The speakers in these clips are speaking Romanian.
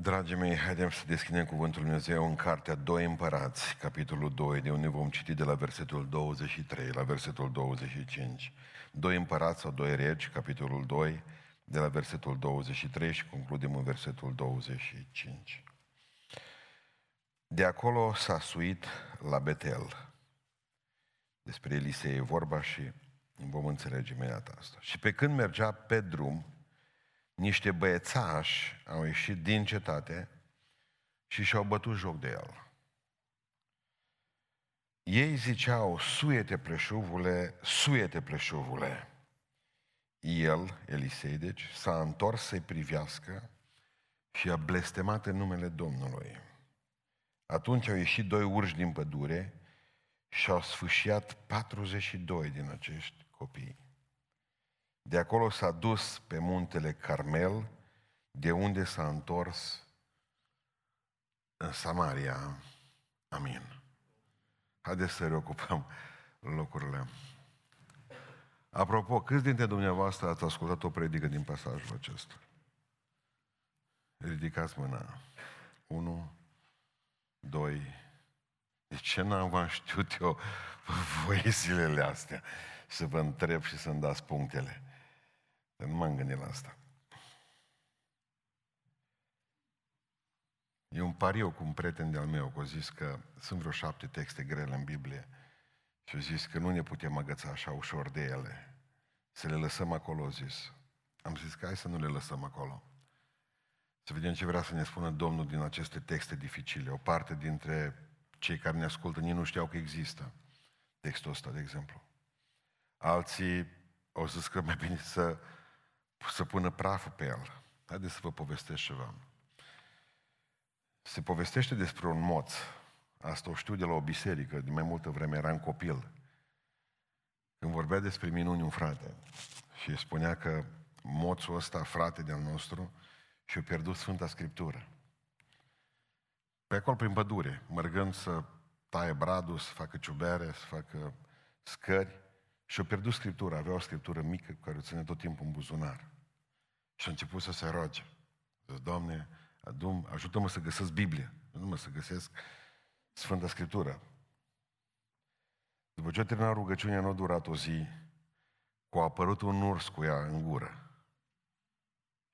Dragii mei, haidem să deschidem Cuvântul Lui Dumnezeu în Cartea 2 Împărați, capitolul 2, de unde vom citi de la versetul 23 la versetul 25. 2 Împărați sau 2 Regi, capitolul 2, de la versetul 23 și concludem în versetul 25. De acolo s-a suit la Betel. Despre Elisei e vorba și vom înțelege imediat asta. Și pe când mergea pe drum, niște băiețași au ieșit din cetate și și-au bătut joc de el. Ei ziceau, suiete pleșuvule, suiete pleșuvule. El, Elisei, deci, s-a întors să-i privească și a blestemat în numele Domnului. Atunci au ieșit doi urși din pădure și au sfâșiat 42 din acești copii. De acolo s-a dus pe muntele Carmel, de unde s-a întors în Samaria. Amin. Haideți să reocupăm locurile. Apropo, câți dintre dumneavoastră ați ascultat o predică din pasajul acesta? Ridicați mâna. Unu, doi. De ce n-am știut eu voi zilele astea? Să vă întreb și să-mi dați punctele. Dar nu m-am gândit la asta. E un pariu cu un prieten de-al meu, că a zis că sunt vreo șapte texte grele în Biblie și a zis că nu ne putem agăța așa ușor de ele. Să le lăsăm acolo, a zis. Am zis că hai să nu le lăsăm acolo. Să vedem ce vrea să ne spună Domnul din aceste texte dificile. O parte dintre cei care ne ascultă nici nu știau că există textul ăsta, de exemplu. Alții au zis că mai bine să să pună praful pe el. Haideți să vă povestesc ceva. Se povestește despre un moț. Asta o știu de la o biserică, de mai multă vreme eram copil. Când vorbea despre minuni un frate și spunea că moțul ăsta, frate de-al nostru, și-a pierdut Sfânta Scriptură. Pe acolo, prin pădure, mergând să taie bradul, să facă ciubere, să facă scări, și-a pierdut Scriptura. Avea o Scriptură mică cu care o ține tot timpul în buzunar. Și a început să se roage. Zice, Doamne, adum, ajută-mă să găsesc Biblia. Nu mă să găsesc Sfânta Scriptură. După ce a terminat rugăciunea, nu a durat o zi, cu a apărut un urs cu ea în gură.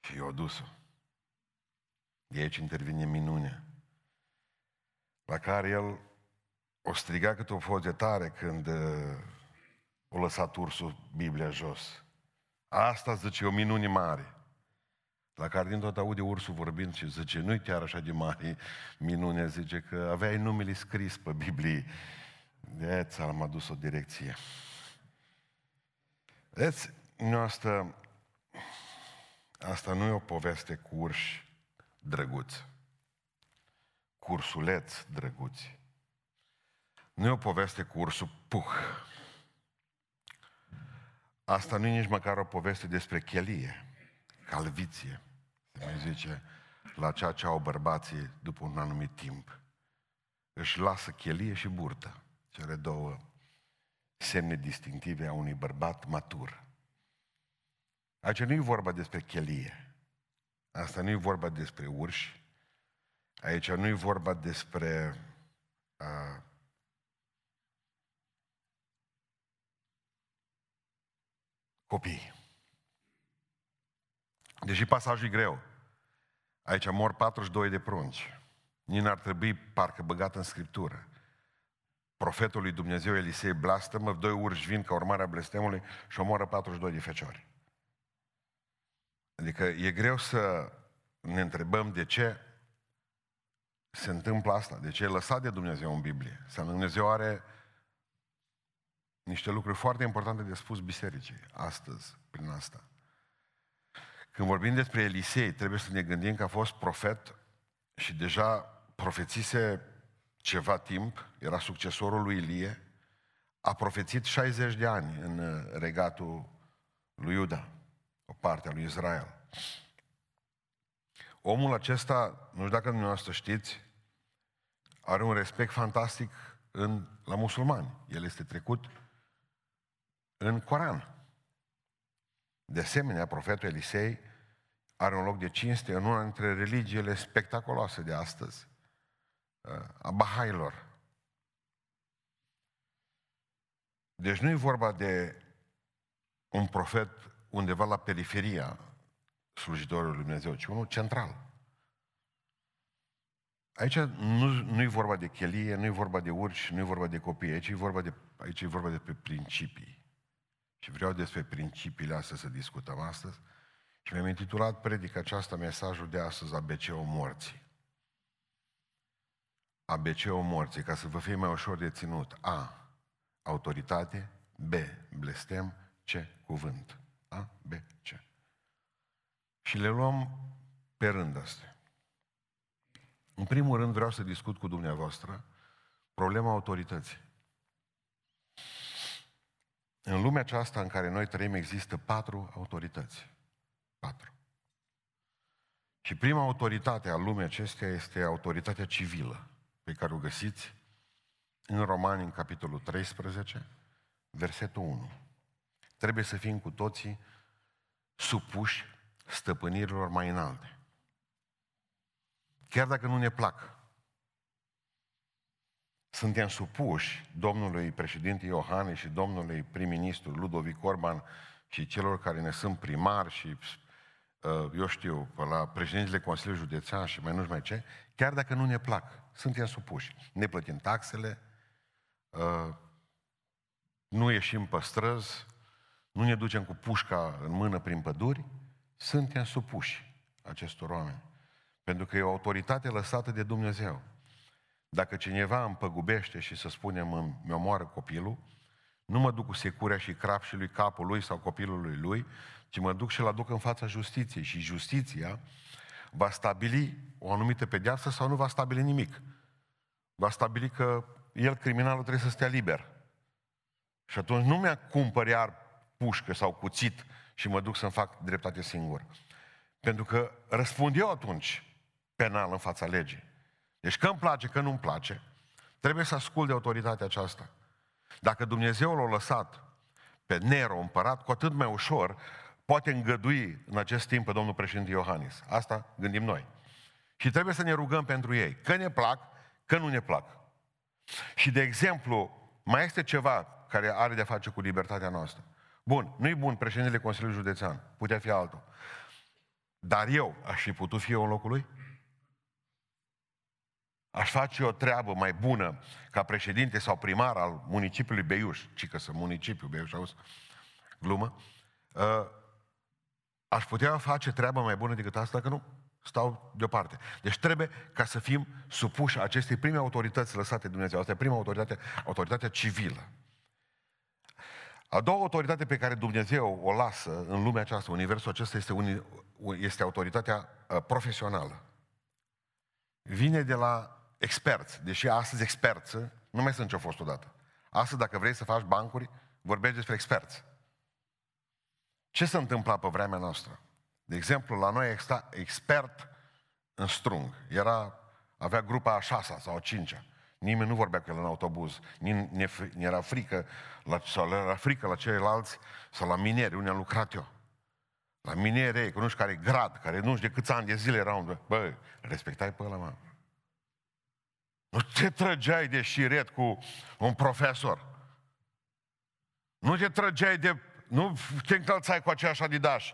Și i-a dus-o. De aici intervine minunea. La care el o striga cât o fost de tare când uh, o lăsat ursul Biblia jos. Asta, zice, e o minune mare. La care din tot aude ursul vorbind și zice, nu-i chiar așa de mare minune, zice că aveai numele scris pe Biblie. De ți am adus o direcție. Vedeți, asta, asta nu e o poveste cu urși drăguți, cursuleți drăguți. Nu e o poveste cu ursul puh. Asta nu e nici măcar o poveste despre chelie calviție, se mai zice, la ceea ce au bărbații după un anumit timp. Își lasă chelie și burtă, cele două semne distinctive a unui bărbat matur. Aici nu e vorba despre chelie. Asta nu e vorba despre urși. Aici nu e vorba despre uh, copii. Deși pasajul e greu. Aici mor 42 de prunci. Nici n-ar trebui parcă băgat în Scriptură. Profetul lui Dumnezeu Elisei blastămă, doi urși vin ca urmare a blestemului și omoară 42 de feciori. Adică e greu să ne întrebăm de ce se întâmplă asta, de ce e lăsat de Dumnezeu în Biblie. Să Dumnezeu are niște lucruri foarte importante de spus bisericii astăzi, prin asta. Când vorbim despre Elisei, trebuie să ne gândim că a fost profet și deja profețise ceva timp, era succesorul lui Ilie, a profețit 60 de ani în regatul lui Iuda, o parte a lui Israel. Omul acesta, nu știu dacă dumneavoastră știți, are un respect fantastic în, la musulmani. El este trecut în Coran. De asemenea, profetul Elisei are un loc de cinste în una dintre religiile spectaculoase de astăzi, uh, a Bahailor. Deci nu e vorba de un profet undeva la periferia slujitorului Lui Dumnezeu, ci unul central. Aici nu, nu e vorba de chelie, nu e vorba de urci, nu e vorba de copii, aici e vorba, de, aici e vorba despre principii. Și vreau despre principiile astea să discutăm astăzi. Și mi-am intitulat predica aceasta, mesajul de astăzi, ABC-ul morții. ABC-ul morții, ca să vă fie mai ușor de ținut. A. Autoritate. B. Blestem. C. Cuvânt. A, B, C. Și le luăm pe rând astea. În primul rând vreau să discut cu dumneavoastră problema autorității. În lumea aceasta în care noi trăim există patru autorități. Patru. Și prima autoritate a lumii acesteia este autoritatea civilă, pe care o găsiți în Romani, în capitolul 13, versetul 1. Trebuie să fim cu toții supuși stăpânirilor mai înalte. Chiar dacă nu ne plac. Suntem supuși domnului președinte Iohannis și domnului prim-ministru Ludovic Orban și celor care ne sunt primari și, uh, eu știu, la președintele Consiliului Județean și mai nu știu mai ce, chiar dacă nu ne plac, suntem supuși. Ne plătim taxele, uh, nu ieșim pe străzi, nu ne ducem cu pușca în mână prin păduri, suntem supuși acestor oameni. Pentru că e o autoritate lăsată de Dumnezeu. Dacă cineva îmi păgubește și să spunem îmi omoară copilul, nu mă duc cu securea și crap și lui capul lui sau copilului lui, ci mă duc și îl aduc în fața justiției. Și justiția va stabili o anumită pedeapsă sau nu va stabili nimic. Va stabili că el, criminalul, trebuie să stea liber. Și atunci nu mi-a cumpăr iar pușcă sau cuțit și mă duc să-mi fac dreptate singur. Pentru că răspund eu atunci penal în fața legii. Deci că îmi place, că nu-mi place, trebuie să ascult de autoritatea aceasta. Dacă Dumnezeu l-a lăsat pe Nero împărat, cu atât mai ușor poate îngădui în acest timp pe domnul președinte Iohannis. Asta gândim noi. Și trebuie să ne rugăm pentru ei. Că ne plac, că nu ne plac. Și de exemplu, mai este ceva care are de-a face cu libertatea noastră. Bun, nu-i bun președintele Consiliului Județean, putea fi altul. Dar eu aș fi putut fi eu în locul lui? Aș face o treabă mai bună ca președinte sau primar al municipiului Beiuș, ci că sunt municipiul Beiuș, auzi? Glumă. Uh, aș putea face treabă mai bună decât asta, că nu stau deoparte. Deci trebuie ca să fim supuși acestei prime autorități lăsate de Dumnezeu. Asta e prima autoritate, autoritatea civilă. A doua autoritate pe care Dumnezeu o lasă în lumea aceasta, universul acesta, este, uni, este autoritatea uh, profesională. Vine de la experți, deși astăzi experți nu mai sunt ce au fost odată. Astăzi, dacă vrei să faci bancuri, vorbești despre experți. Ce se întâmpla pe vremea noastră? De exemplu, la noi exista expert în strung. Era, avea grupa a șasea sau a cincea. Nimeni nu vorbea cu el în autobuz. Ni era frică la, sau era frică la ceilalți sau la mineri, unde am lucrat eu. La mineri, cu nu știu care grad, care nu știu de câți ani de zile erau. Bă, respectai pe ăla, mă. Nu te trăgeai de șiret cu un profesor. Nu te trăgeai de... Nu te încălțai cu aceeași adidaș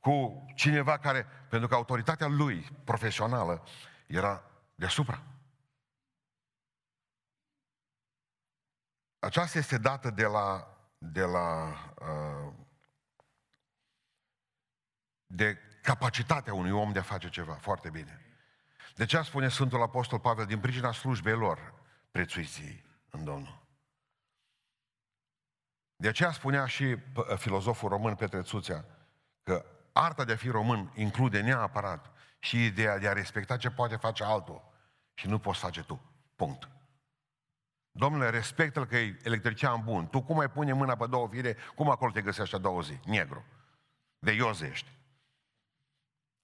cu cineva care... Pentru că autoritatea lui profesională era deasupra. Aceasta este dată de la, de la uh, de capacitatea unui om de a face ceva foarte bine. De ce spune Sfântul Apostol Pavel? Din pricina slujbei lor prețuiții în Domnul. De aceea spunea și filozoful român Petre Țuțea că arta de a fi român include neapărat și ideea de a respecta ce poate face altul și nu poți face tu. Punct. Domnule, respectă-l că e electrician bun. Tu cum ai pune mâna pe două fire, cum acolo te găsești a două zi? Negru. De ios ești.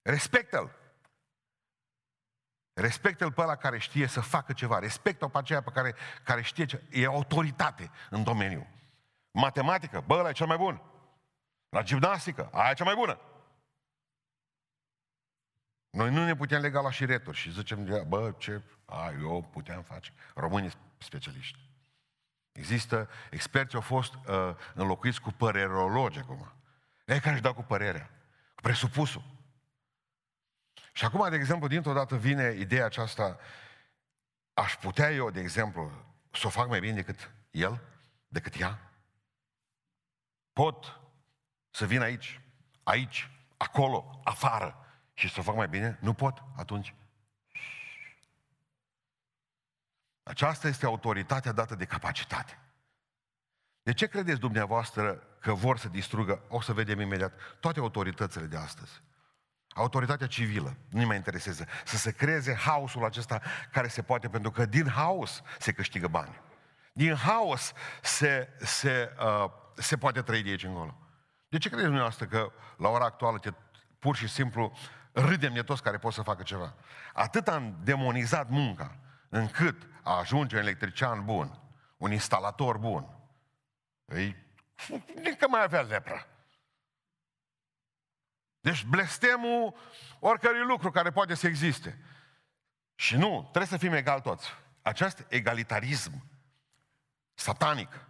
Respectă-l. Respectă-l pe ăla care știe să facă ceva. Respectă-l pe aceea pe care, care știe ce... E autoritate în domeniu. Matematică, bă, ăla e cel mai bun. La gimnastică, aia e cea mai bună. Noi nu ne putem lega la șireturi și zicem, bă, ce, a, eu puteam face. Românii specialiști. Există, experți au fost uh, înlocuiți cu părerologi acum. Ei care își dau cu părerea, cu presupusul. Și acum, de exemplu, dintr-o dată vine ideea aceasta, aș putea eu, de exemplu, să o fac mai bine decât el, decât ea? Pot să vin aici, aici, acolo, afară și să o fac mai bine? Nu pot? Atunci Aceasta este autoritatea dată de capacitate. De ce credeți dumneavoastră că vor să distrugă, o să vedem imediat, toate autoritățile de astăzi? Autoritatea civilă, nu mai interesează, să se creeze haosul acesta care se poate, pentru că din haos se câștigă bani. Din haos se, se, uh, se poate trăi de aici încolo. De ce credeți dumneavoastră că la ora actuală te, pur și simplu râdem de toți care pot să facă ceva? Atât am demonizat munca, încât a ajunge un electrician bun, un instalator bun, îi, încă mai avea lepra. Deci blestemul oricărui lucru care poate să existe. Și nu, trebuie să fim egali toți. Acest egalitarism satanic,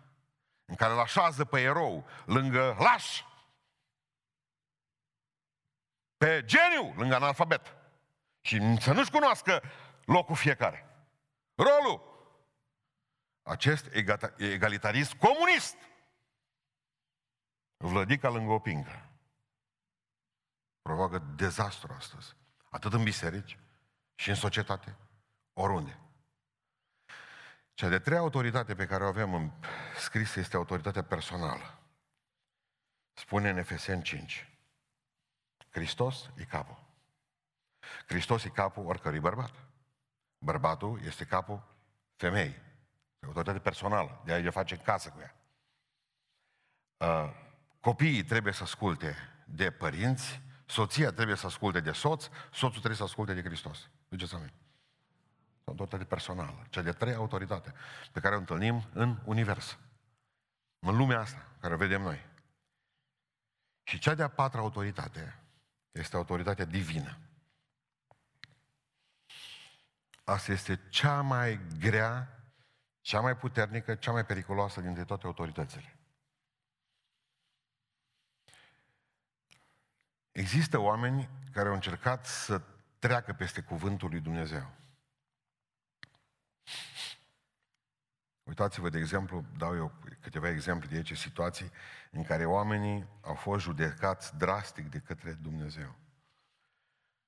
în care îl așează pe erou lângă laș, pe geniu lângă analfabet, și să nu-și cunoască locul fiecare. Rolul. Acest egalitarism comunist. Vlădica lângă o pingă. Provoacă dezastru astăzi. Atât în biserici și în societate, oriunde. Cea de treia autoritate pe care o avem în scris este autoritatea personală. Spune în Efeseni 5. Hristos e capul. Hristos e capul oricărui bărbat. Bărbatul este capul femeii. E autoritate personală. De aia face în casă cu ea. Uh, copiii trebuie să asculte de părinți, soția trebuie să asculte de soț, soțul trebuie să asculte de Hristos. Duceți să Autoritate personală. Cea de trei autoritate pe care o întâlnim în univers. În lumea asta, care o vedem noi. Și cea de-a patra autoritate este autoritatea divină. Asta este cea mai grea, cea mai puternică, cea mai periculoasă dintre toate autoritățile. Există oameni care au încercat să treacă peste cuvântul lui Dumnezeu. Uitați-vă, de exemplu, dau eu câteva exemple de aici, situații în care oamenii au fost judecați drastic de către Dumnezeu.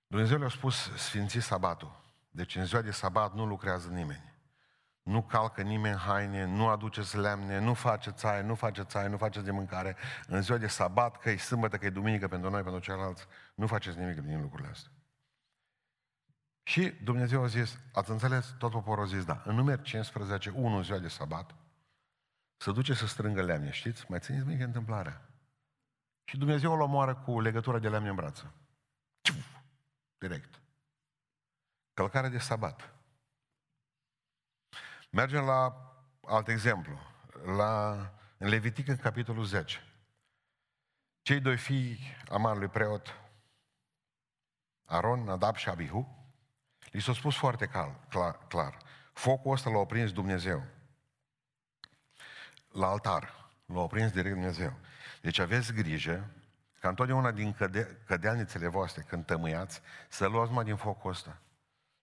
Dumnezeu le-a spus, sfinți sabatul. Deci în ziua de sabat nu lucrează nimeni. Nu calcă nimeni haine, nu aduceți lemne, nu faceți aia, nu faceți aia, nu faceți de mâncare. În ziua de sabat, că e sâmbătă, că e duminică pentru noi, pentru ceilalți, nu faceți nimic din lucrurile astea. Și Dumnezeu a zis, ați înțeles? Tot poporul a zis, da. În numeri 15, 1 în ziua de sabat, să duce să strângă lemne, știți? Mai țineți minte întâmplarea. Și Dumnezeu îl omoară cu legătura de lemne în brață. Direct. Călcare de sabat. Mergem la alt exemplu. La, în Levitic, în capitolul 10. Cei doi fii a marului preot, Aron, Nadab și Abihu, li s-a spus foarte cal, clar, clar. Focul ăsta l-a oprins Dumnezeu. La altar. L-a oprins direct Dumnezeu. Deci aveți grijă ca întotdeauna din căde- cădealnițele voastre, când tămâiați, să luați mai din focul ăsta.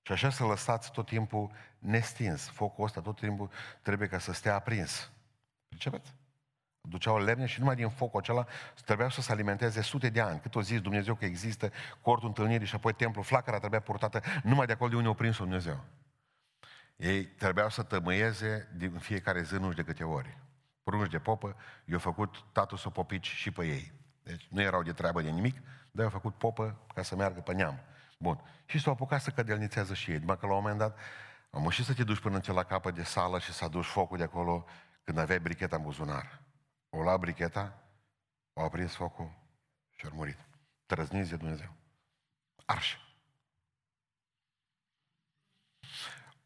Și așa să lăsați tot timpul nestins. Focul ăsta tot timpul trebuie ca să stea aprins. Pricepeți? Duceau lemne și numai din focul acela trebuia să se alimenteze sute de ani. Cât o zis Dumnezeu că există cortul întâlnirii și apoi templul, flacăra trebuia purtată numai de acolo de unde o prins Dumnezeu. Ei trebuiau să tămâieze din fiecare zi nu de câte ori. Prunși de popă, i-au făcut tatăl să popici și pe ei. Deci nu erau de treabă de nimic, dar i-au făcut popă ca să meargă pe neam. Bun. Și s-au apucat să cădelnițează și ei. Numai că la un moment dat, am și să te duci până în la capă de sală și să aduci focul de acolo când aveai bricheta în buzunar. O la bricheta, au aprins focul și au murit. Trăzniți de Dumnezeu. Arș.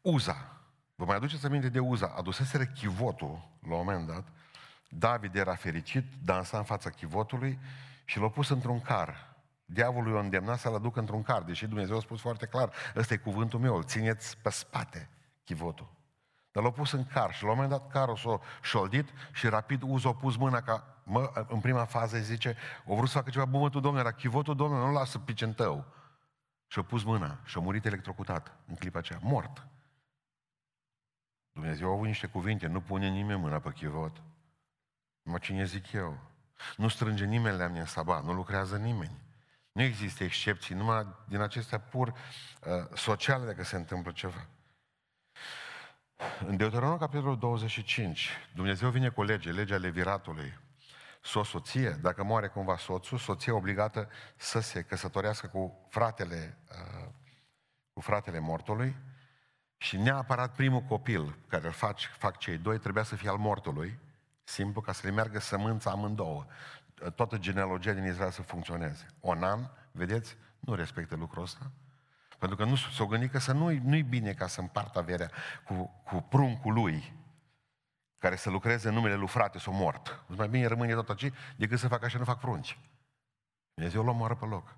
Uza. Vă mai aduceți aminte de Uza? Aduseseră chivotul, la un moment dat, David era fericit, dansa în fața chivotului și l-a pus într-un car Diavolul i-a îndemnat să-l aducă într-un car, deși Dumnezeu a spus foarte clar, ăsta e cuvântul meu, îl țineți pe spate, chivotul. Dar l-a pus în car și la un moment dat carul s-a șoldit și rapid Uz a pus mâna ca, mă, în prima fază zice, o vrut să facă ceva, bă, tu, domnule, dar chivotul, domnule, nu lasă pice în tău. Și a pus mâna și a murit electrocutat în clipa aceea, mort. Dumnezeu a avut niște cuvinte, nu pune nimeni mâna pe chivot. Numai cine zic eu. Nu strânge nimeni lemne în sabat, nu lucrează nimeni. Nu există excepții, numai din acestea pur uh, sociale dacă se întâmplă ceva. În Deuteronom, capitolul 25, Dumnezeu vine cu lege, legea leviratului. S-o soție, dacă moare cumva soțul, soția obligată să se căsătorească cu fratele, uh, cu fratele mortului și neapărat primul copil care îl fac, fac cei doi trebuia să fie al mortului, simplu, ca să le meargă sămânța amândouă. Toată genealogia din Israel să funcționeze. Onan, vedeți, nu respectă lucrul ăsta. Pentru că nu s-o gândit că să nu-i, nu-i bine ca să împartă averea cu, cu pruncul lui, care să lucreze în numele lui frate sau mort. Mai bine rămâne tot aici decât să facă așa, nu fac prunci. Dumnezeu l moară pe loc.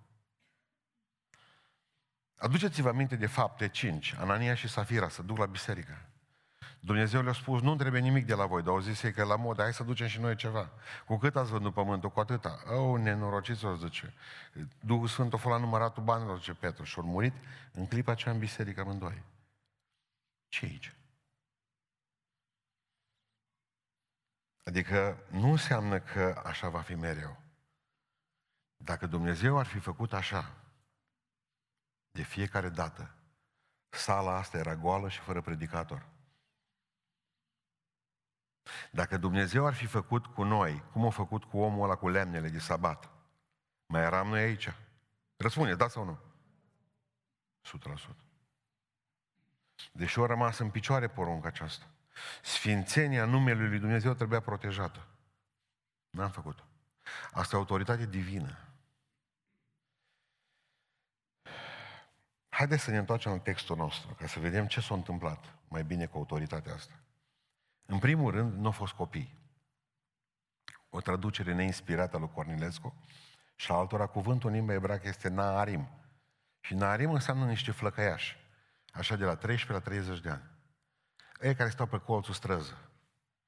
Aduceți-vă aminte de fapte 5, Anania și Safira să duc la biserică. Dumnezeu le-a spus, nu trebuie nimic de la voi, dar au zis ei că la modă, hai să ducem și noi ceva. Cu cât ați vândut pământul, cu atâta. Oh, nenorociți, o zice. Duhul Sfânt a fost la număratul banilor, zice Petru. Și au murit în clipa aceea în biserică amândoi. Ce aici? Adică nu înseamnă că așa va fi mereu. Dacă Dumnezeu ar fi făcut așa, de fiecare dată, sala asta era goală și fără predicator. Dacă Dumnezeu ar fi făcut cu noi, cum a făcut cu omul ăla cu lemnele de sabat, mai eram noi aici? Răspunde, da sau nu? 100%. Deși a rămas în picioare porunca aceasta. Sfințenia numelui lui Dumnezeu trebuia protejată. N-am făcut-o. Asta e autoritate divină. Haideți să ne întoarcem în textul nostru, ca să vedem ce s-a întâmplat mai bine cu autoritatea asta. În primul rând, nu au fost copii. O traducere neinspirată lui Cornilescu și la altora cuvântul în limba ebraică este Naarim. Și Naarim înseamnă niște flăcăiași, așa de la 13 la 30 de ani. Ei care stau pe colțul străză,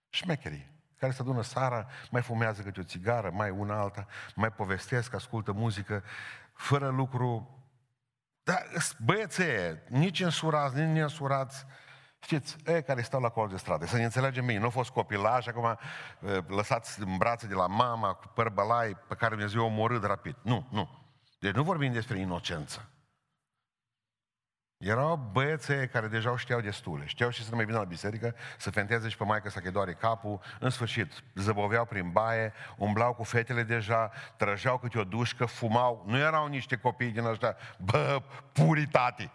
șmecherii, care se adună sara, mai fumează câte o țigară, mai una alta, mai povestesc, ascultă muzică, fără lucru. Dar băiețe, nici însurați, nici neînsurați, Știți, ei care stau la colț de stradă, să ne înțelegem bine, nu a fost copilaj, acum lăsați în brațe de la mama cu păr bălai pe care Dumnezeu o omorât rapid. Nu, nu. Deci nu vorbim despre inocență. Erau băiețe care deja știau destule. Știau și să nu mai vină la biserică, să fenteze și pe maică să că doare capul. În sfârșit, zăboveau prin baie, umblau cu fetele deja, trăgeau câte o dușcă, fumau. Nu erau niște copii din ăștia, bă, puritate.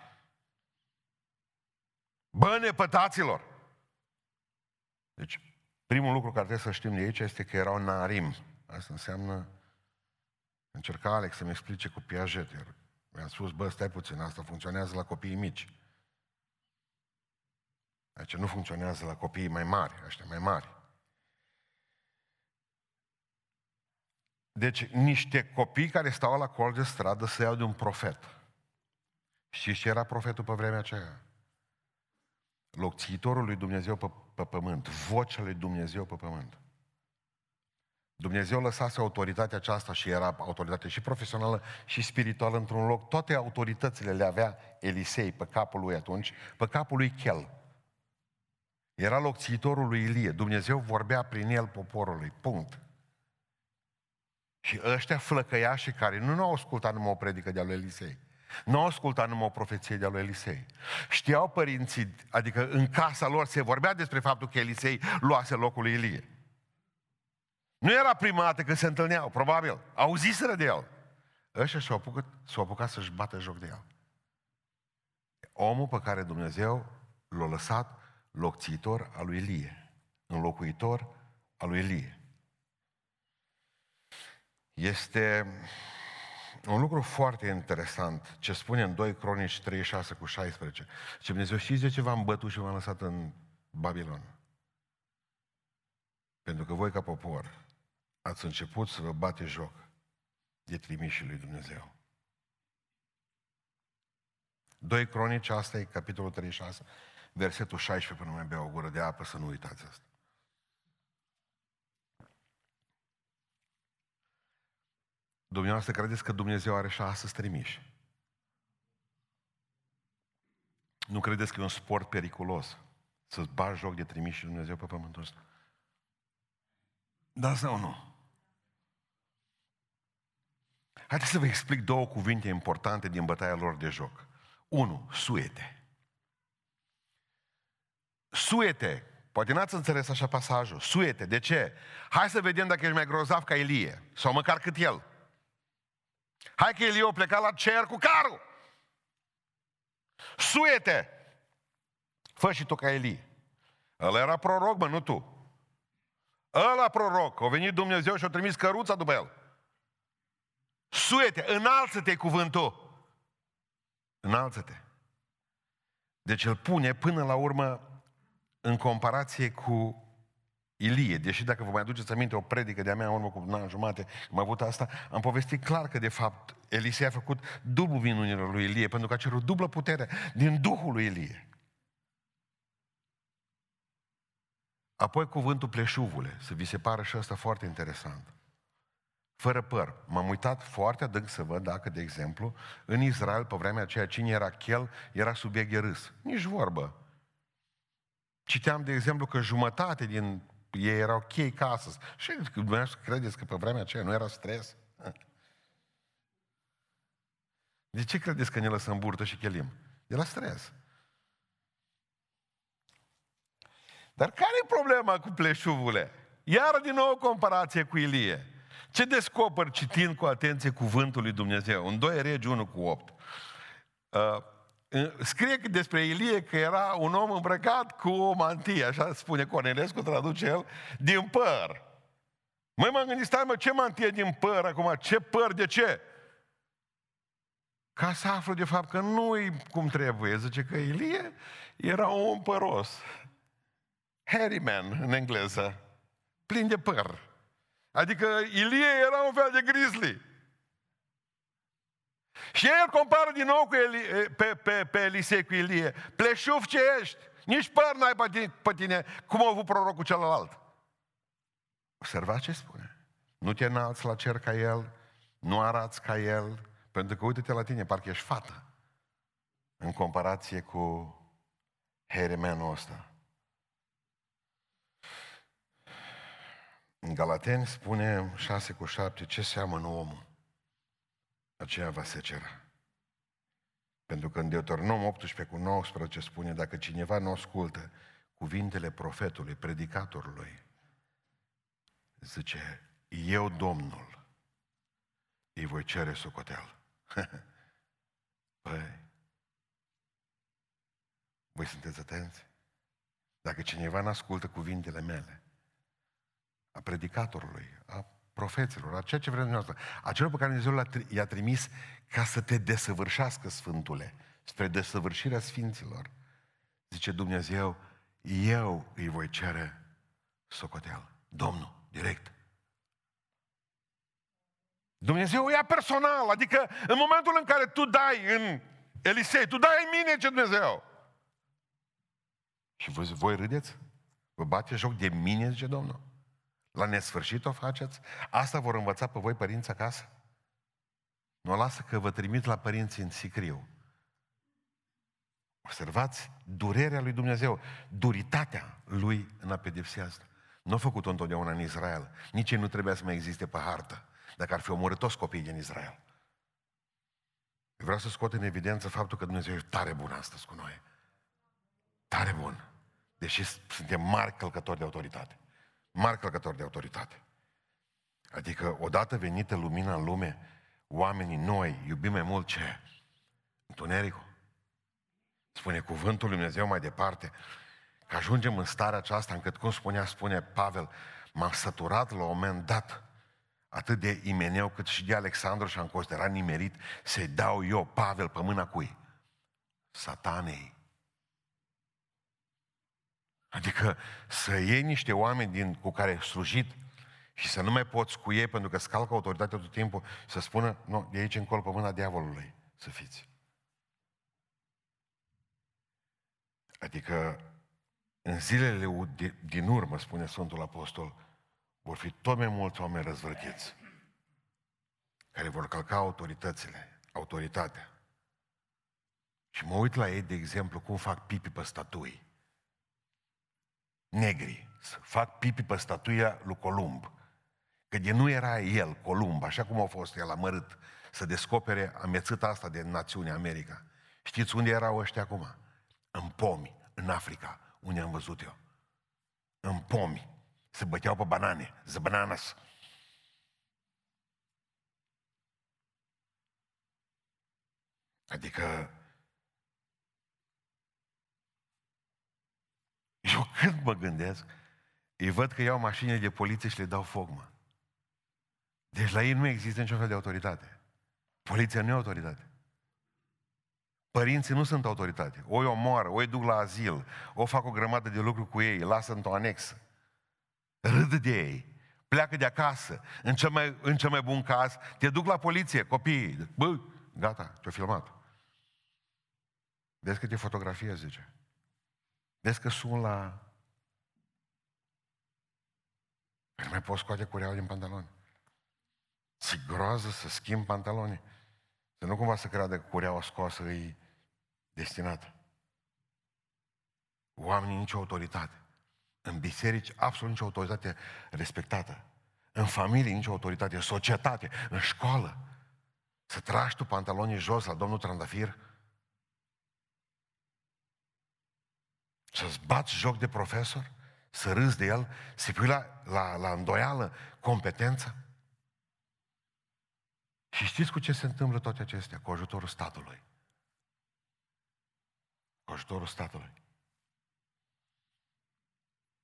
Bă, nepătaților! Deci, primul lucru care trebuie să știm de aici este că erau narim. Asta înseamnă... Încerca Alex să-mi explice cu Piaget. Iar mi-am spus, bă, stai puțin, asta funcționează la copiii mici. Deci nu funcționează la copiii mai mari, ăștia mai mari. Deci niște copii care stau la colț de stradă să iau de un profet. Știți ce era profetul pe vremea aceea? Locțitorul lui Dumnezeu pe, pe pământ, vocea lui Dumnezeu pe pământ. Dumnezeu lăsase autoritatea aceasta și era autoritate și profesională și spirituală într-un loc. Toate autoritățile le avea Elisei pe capul lui atunci, pe capul lui Chel. Era locțitorul lui Ilie. Dumnezeu vorbea prin el poporului. Punct. Și ăștia flăcăiașii care nu au ascultat numai o predică de-a lui Elisei, nu au ascultat numai o profeție de-a lui Elisei. Știau părinții, adică în casa lor se vorbea despre faptul că Elisei luase locul lui Ilie. Nu era prima dată când se întâlneau, probabil. Auziseră de el. Ăștia s-au apucat, s-au apucat să-și bată joc de el. Omul pe care Dumnezeu l-a lăsat locțitor al lui Ilie. Înlocuitor al lui Ilie. Este un lucru foarte interesant ce spune în 2 Cronici 36 cu 16. Ce Dumnezeu știți de ce v-am bătut și v-am lăsat în Babilon? Pentru că voi ca popor ați început să vă bate joc de trimișii lui Dumnezeu. 2 Cronici, asta e capitolul 36, versetul 16, până mai bea o gură de apă, să nu uitați asta. Dumneavoastră credeți că Dumnezeu are și astăzi trimiși? Nu credeți că e un sport periculos să-ți bagi joc de trimiși Dumnezeu pe pământul ăsta? Da sau nu? Haideți să vă explic două cuvinte importante din bătaia lor de joc. Unu, suete. Suete. Poate n-ați înțeles așa pasajul. Suete. De ce? Hai să vedem dacă ești mai grozav ca Elie. Sau măcar cât el. Hai că Elie a plecat la cer cu carul. Suete. Fă și tu ca Elie. Ăla era proroc, mă, nu tu. Ăla proroc. A venit Dumnezeu și a trimis căruța după el. Suete, înalță-te cuvântul. Înalță-te. Deci îl pune până la urmă în comparație cu Ilie, deși dacă vă mai aduceți aminte o predică de-a mea în urmă cu un an jumate, am avut asta, am povestit clar că de fapt Elisei a făcut dublu minunile lui Ilie, pentru că a cerut dublă putere din Duhul lui Ilie. Apoi cuvântul pleșuvule, să vi se pară și asta foarte interesant. Fără păr. M-am uitat foarte adânc să văd dacă, de exemplu, în Israel, pe vremea aceea, cine era chel, era subiect de râs. Nici vorbă. Citeam, de exemplu, că jumătate din ei erau chei casă. Și dumneavoastră credeți că pe vremea aceea nu era stres? De ce credeți că ne lăsăm burtă și chelim? De la stres. Dar care e problema cu pleșuvule? Iar din nou o comparație cu Ilie. Ce descoper citind cu atenție cuvântul lui Dumnezeu? În 2 regi 1 cu 8. Uh, scrie despre Ilie că era un om îmbrăcat cu o mantie, așa spune Cornelescu, traduce el, din păr. Măi, m-am gândit, stai mă, ce mantie din păr acum? Ce păr? De ce? Ca să aflu de fapt că nu-i cum trebuie. Zice că Ilie era un om păros. Hairy man în engleză. Plin de păr. Adică Ilie era un fel de grizzly. Și el compară din nou cu Eli, pe, pe, pe Elisei cu Ilie. Pleșuf ce ești. Nici păr n-ai pe tine, pe tine cum a avut prorocul celălalt. Observați ce spune. Nu te înalți la cer ca el, nu arați ca el, pentru că uite-te la tine, parcă ești fată. În comparație cu heremenul ăsta. În Galateni spune 6 cu 7, ce seamănă omul? Aceea va secera. Pentru că în Deuteronom 18 cu 19 spune, dacă cineva nu ascultă cuvintele profetului, predicatorului, zice, eu, Domnul, îi voi cere socotel. păi, voi sunteți atenți? Dacă cineva nu ascultă cuvintele mele, a predicatorului, a profeților, a ceea ce vrem dumneavoastră, a celor pe care Dumnezeu i-a trimis ca să te desăvârșească, Sfântule, spre desăvârșirea Sfinților. Zice Dumnezeu, eu îi voi cere socoteală. Domnul, direct. Dumnezeu ia personal, adică în momentul în care tu dai în Elisei, tu dai în mine, ce Dumnezeu. Și voi, voi râdeți? Vă bate joc de mine, zice Domnul? La nesfârșit o faceți? Asta vor învăța pe voi părinți acasă? Nu lasă că vă trimit la părinții în sicriu. Observați durerea lui Dumnezeu, duritatea lui în a pedepsi asta. Nu a făcut-o întotdeauna în Israel. Nici ei nu trebuia să mai existe pe hartă, dacă ar fi omorât toți copiii din Israel. vreau să scot în evidență faptul că Dumnezeu e tare bun astăzi cu noi. Tare bun. Deși suntem mari călcători de autoritate mari călcători de autoritate. Adică, odată venită lumina în lume, oamenii noi iubim mai mult ce? Întunericul. Spune cuvântul Lui Dumnezeu mai departe, că ajungem în starea aceasta încât, cum spunea, spune Pavel, m-am săturat la un moment dat atât de imeneu cât și de Alexandru și am considerat nimerit să-i dau eu, Pavel, pe mâna cui? Satanei. Adică să iei niște oameni din, cu care ai slujit și să nu mai poți cu ei pentru că scalcă autoritatea tot timpul, să spună, nu, de aici încolo pe mâna diavolului să fiți. Adică în zilele din urmă, spune Sfântul Apostol, vor fi tot mai mulți oameni răzvrătiți care vor calca autoritățile, autoritatea. Și mă uit la ei, de exemplu, cum fac pipi pe statui. Negri fac pipi pe statuia lui Columb. Că de nu era el, Columb, așa cum a fost el amărât, să descopere amețâta asta de națiune America. Știți unde erau ăștia acum? În pomi, în Africa, unde am văzut eu. În pomi. Se băteau pe banane, the bananas. Adică eu când mă gândesc, îi văd că iau mașini de poliție și le dau foc, mă. Deci la ei nu există niciun fel de autoritate. Poliția nu e autoritate. Părinții nu sunt autoritate. O îi omoară, o îi duc la azil, o fac o grămadă de lucruri cu ei, lasă într-o anexă. Râd de ei. Pleacă de acasă. În cel, mai, în cel mai bun caz, te duc la poliție, copiii. Bă, gata, te-au filmat. Vezi câte fotografie, zice. Vezi că sun la... Nu mai poți scoate cureaua din pantaloni. Ți groază să schimbi pantaloni. Să nu cumva să creadă că cureaua scoasă e destinată. Oamenii nicio autoritate. În biserici absolut nicio autoritate respectată. În familie nicio autoritate. În societate, în școală. Să tragi tu pantalonii jos la domnul Trandafir? Să-ți bați joc de profesor? Să râzi de el? Să pui la, la, la îndoială competența? Și știți cu ce se întâmplă toate acestea? Cu ajutorul statului. Cu ajutorul statului.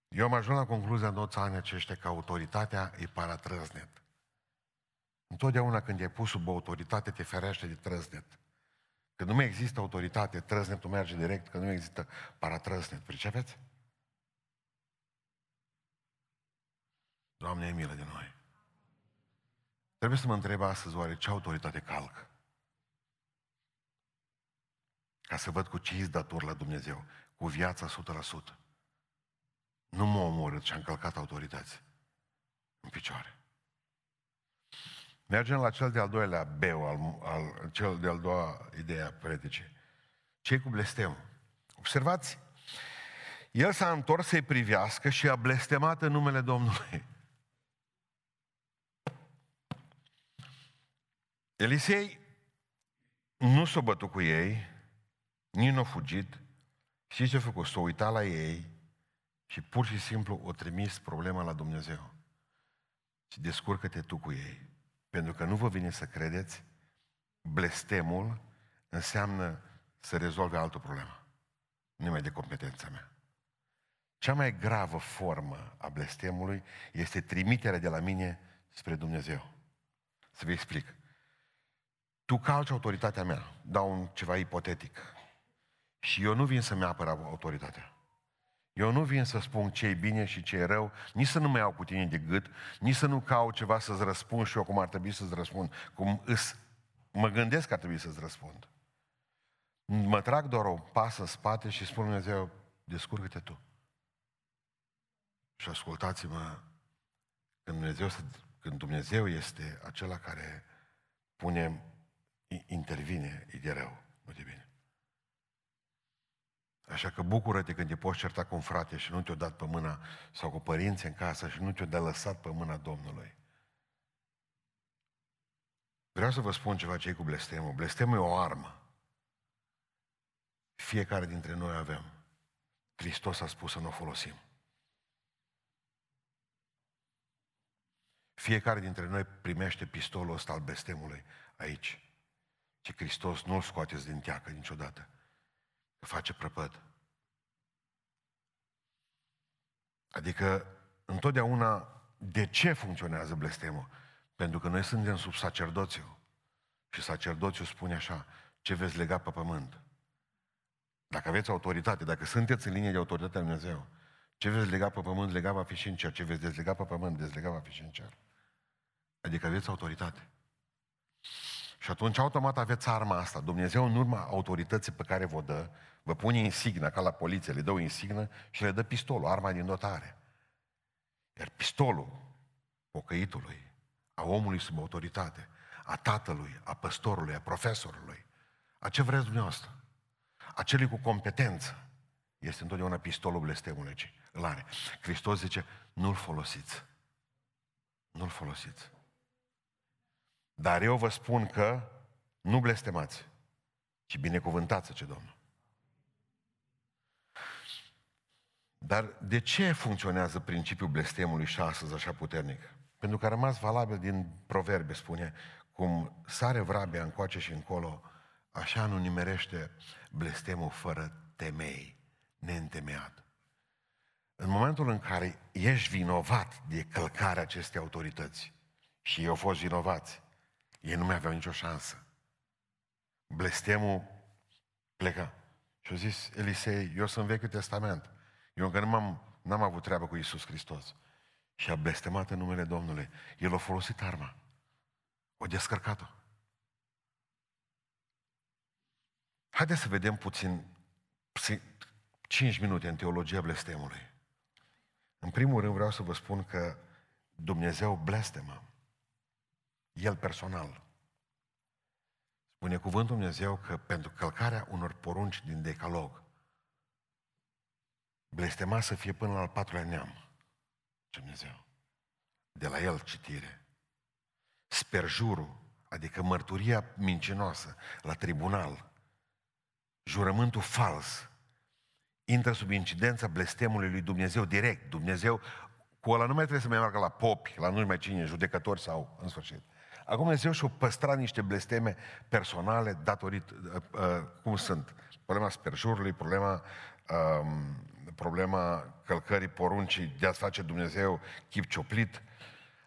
Eu am ajuns la concluzia în toți anii aceștia că autoritatea e paratrăznet. Întotdeauna când e pus sub autoritate, te ferește de trăznet. Când nu mai există autoritate, trăznetul merge direct, că nu există paratrăznet. Pricepeți? Doamne, e milă de noi. Trebuie să mă întreb astăzi oare ce autoritate calc? Ca să văd cu ce ești dator la Dumnezeu. Cu viața 100%. Nu m-a omorât și am călcat autorități în picioare. Mergem la cel de-al doilea beu, al, al, cel de-al doua idee a predice. ce cu blestem? Observați, el s-a întors să-i privească și a blestemat în numele Domnului. Elisei nu s-a bătut cu ei, nici nu a fugit. Și ce a făcut? S-a uitat la ei și pur și simplu o trimis problema la Dumnezeu. Și descurcă-te tu cu ei. Pentru că nu vă vine să credeți, blestemul înseamnă să rezolve altă problemă. Nu mai de competența mea. Cea mai gravă formă a blestemului este trimiterea de la mine spre Dumnezeu. Să vă explic. Tu calci autoritatea mea, dau un ceva ipotetic. Și eu nu vin să-mi apăr autoritatea. Eu nu vin să spun ce e bine și ce e rău, nici să nu mă iau cu tine de gât, nici să nu caut ceva să-ți răspund și eu cum ar trebui să-ți răspund, cum îs, mă gândesc că ar trebui să-ți răspund. Mă trag doar o pasă în spate și spun Dumnezeu, descurcă-te tu. Și ascultați-mă, când Dumnezeu, când Dumnezeu este acela care pune intervine, e de rău, nu de bine. Așa că bucură-te când te poți certa cu un frate și nu te-o dat pe mâna, sau cu părinți în casă și nu te-o dat lăsat pe mâna Domnului. Vreau să vă spun ceva ce cu blestemul. Blestemul e o armă. Fiecare dintre noi avem. Hristos a spus să nu o folosim. Fiecare dintre noi primește pistolul ăsta al blestemului aici. Și Hristos nu-l scoateți din teacă niciodată. Că face prăpăd. Adică, întotdeauna, de ce funcționează blestemul? Pentru că noi suntem sub sacerdoțiu. Și sacerdoțiul spune așa, ce veți lega pe pământ. Dacă aveți autoritate, dacă sunteți în linie de autoritate a Dumnezeu, ce veți lega pe pământ, lega va fi și în cer. Ce veți dezlega pe pământ, dezlega va fi și în cer. Adică aveți autoritate. Și atunci automat aveți arma asta. Dumnezeu în urma autorității pe care vă dă, vă pune insignă ca la poliție, le dă o insignă și le dă pistolul, arma din dotare. Iar pistolul pocăitului, a omului sub autoritate, a tatălui, a păstorului, a profesorului, a ce vreți dumneavoastră, a celui cu competență, este întotdeauna pistolul blestemului ce îl are. Hristos zice, nu-l folosiți. Nu-l folosiți. Dar eu vă spun că nu blestemați, ci binecuvântați ce Domnul. Dar de ce funcționează principiul blestemului și astăzi așa puternic? Pentru că a rămas valabil din proverbe, spune, cum sare vrabia încoace și încolo, așa nu nimerește blestemul fără temei, neîntemeiat. În momentul în care ești vinovat de călcarea acestei autorități, și ei au fost vinovați, ei nu mai aveau nicio șansă. Blestemul pleca. Și a zis Elisei, eu sunt Vechiul Testament. Eu încă nu am n-am avut treabă cu Isus Hristos. Și a blestemat în numele Domnului. El a folosit arma. O descărcat-o. Haideți să vedem puțin 5 minute în teologia blestemului. În primul rând vreau să vă spun că Dumnezeu blestemă. El personal. Spune cuvântul Dumnezeu că pentru călcarea unor porunci din decalog, blestema să fie până la al patrulea neam. Dumnezeu. De la el citire. Sperjurul, adică mărturia mincinoasă la tribunal, jurământul fals, intră sub incidența blestemului lui Dumnezeu direct. Dumnezeu, cu ăla nu mai trebuie să mai meargă la popi, la nu mai cine, judecători sau în sfârșit. Acum Dumnezeu și-a păstrat niște blesteme personale datorită, uh, uh, cum sunt, problema sperjurului, problema, uh, problema călcării poruncii de a-ți face Dumnezeu chip cioplit.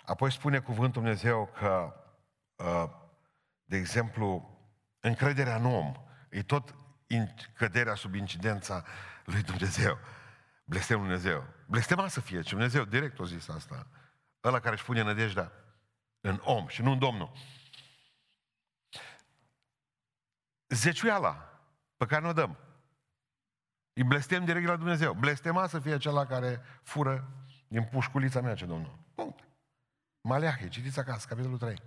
Apoi spune cuvântul Dumnezeu că, uh, de exemplu, încrederea în om e tot căderea sub incidența lui Dumnezeu. Blestemul Dumnezeu. Blestema să fie, ce Dumnezeu direct o zis asta. Ăla care își pune nădejdea în om și nu în Domnul. Zeciuiala pe care ne-o dăm. Îi blestem direct la Dumnezeu. Blestema să fie acela care fură din pușculița mea, ce Domnul. Punct. Maleahe, citiți acasă, capitolul 3.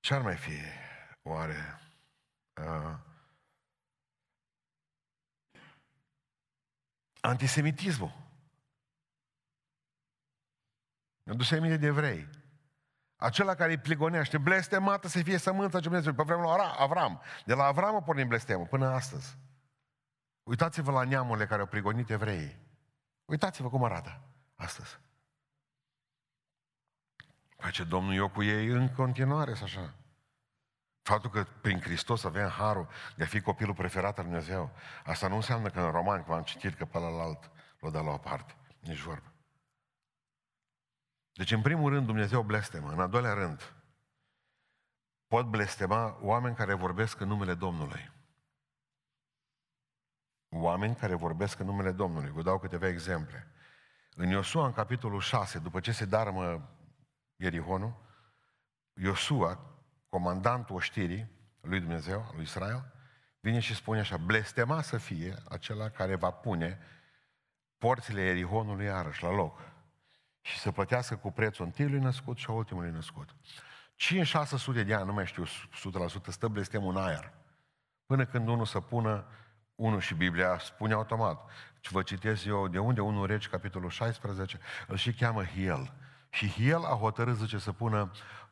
Ce ar mai fi, oare? Uh, antisemitismul. Mi-a dus aminte de evrei. Acela care îi pligonește, blestemată să fie sămânța ce Dumnezeu. Pe vremea lui Avram. De la Avram a pornit blestemul până astăzi. Uitați-vă la neamurile care au prigonit evreii. Uitați-vă cum arată astăzi. Face Domnul eu cu ei în continuare, să așa. Faptul că prin Hristos avem harul de a fi copilul preferat al Dumnezeu, asta nu înseamnă că în roman, cum am citit, că pe alt l-o dă la o parte. Nici vorbă. Deci, în primul rând, Dumnezeu blestemă. În al doilea rând, pot blestema oameni care vorbesc în numele Domnului. Oameni care vorbesc în numele Domnului. Vă dau câteva exemple. În Iosua, în capitolul 6, după ce se darmă Ierihonul, Iosua, comandantul oștirii lui Dumnezeu, lui Israel, vine și spune așa, blestema să fie acela care va pune porțile Erihonului iarăși la loc și să plătească cu prețul întâiului născut și a ultimului născut. 5-600 de ani, nu mai știu 100%, stă blestemul în aer. Până când unul să pună, unul și Biblia spune automat. Și vă citesc eu de unde unul regi, capitolul 16, îl și cheamă Hiel. Și Hiel a hotărât, zice, să pună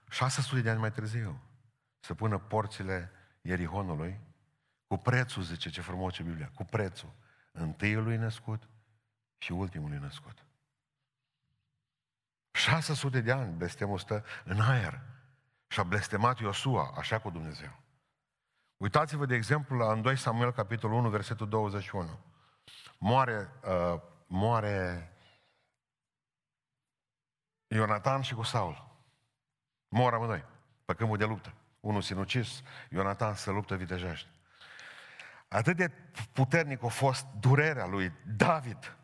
600 de ani mai târziu să pună porțile Ierihonului cu prețul, zice, ce frumos ce Biblia, cu prețul întâiului născut și ultimului născut. 600 de ani blestemul stă în aer și a blestemat Iosua, așa cu Dumnezeu. Uitați-vă, de exemplu, la în 2 Samuel, capitolul 1, versetul 21. Moare, uh, moare Ionatan și cu Saul. Mor amândoi, pe câmpul de luptă unul sinucis, Ionatan să luptă vitejește. Atât de puternic a fost durerea lui David.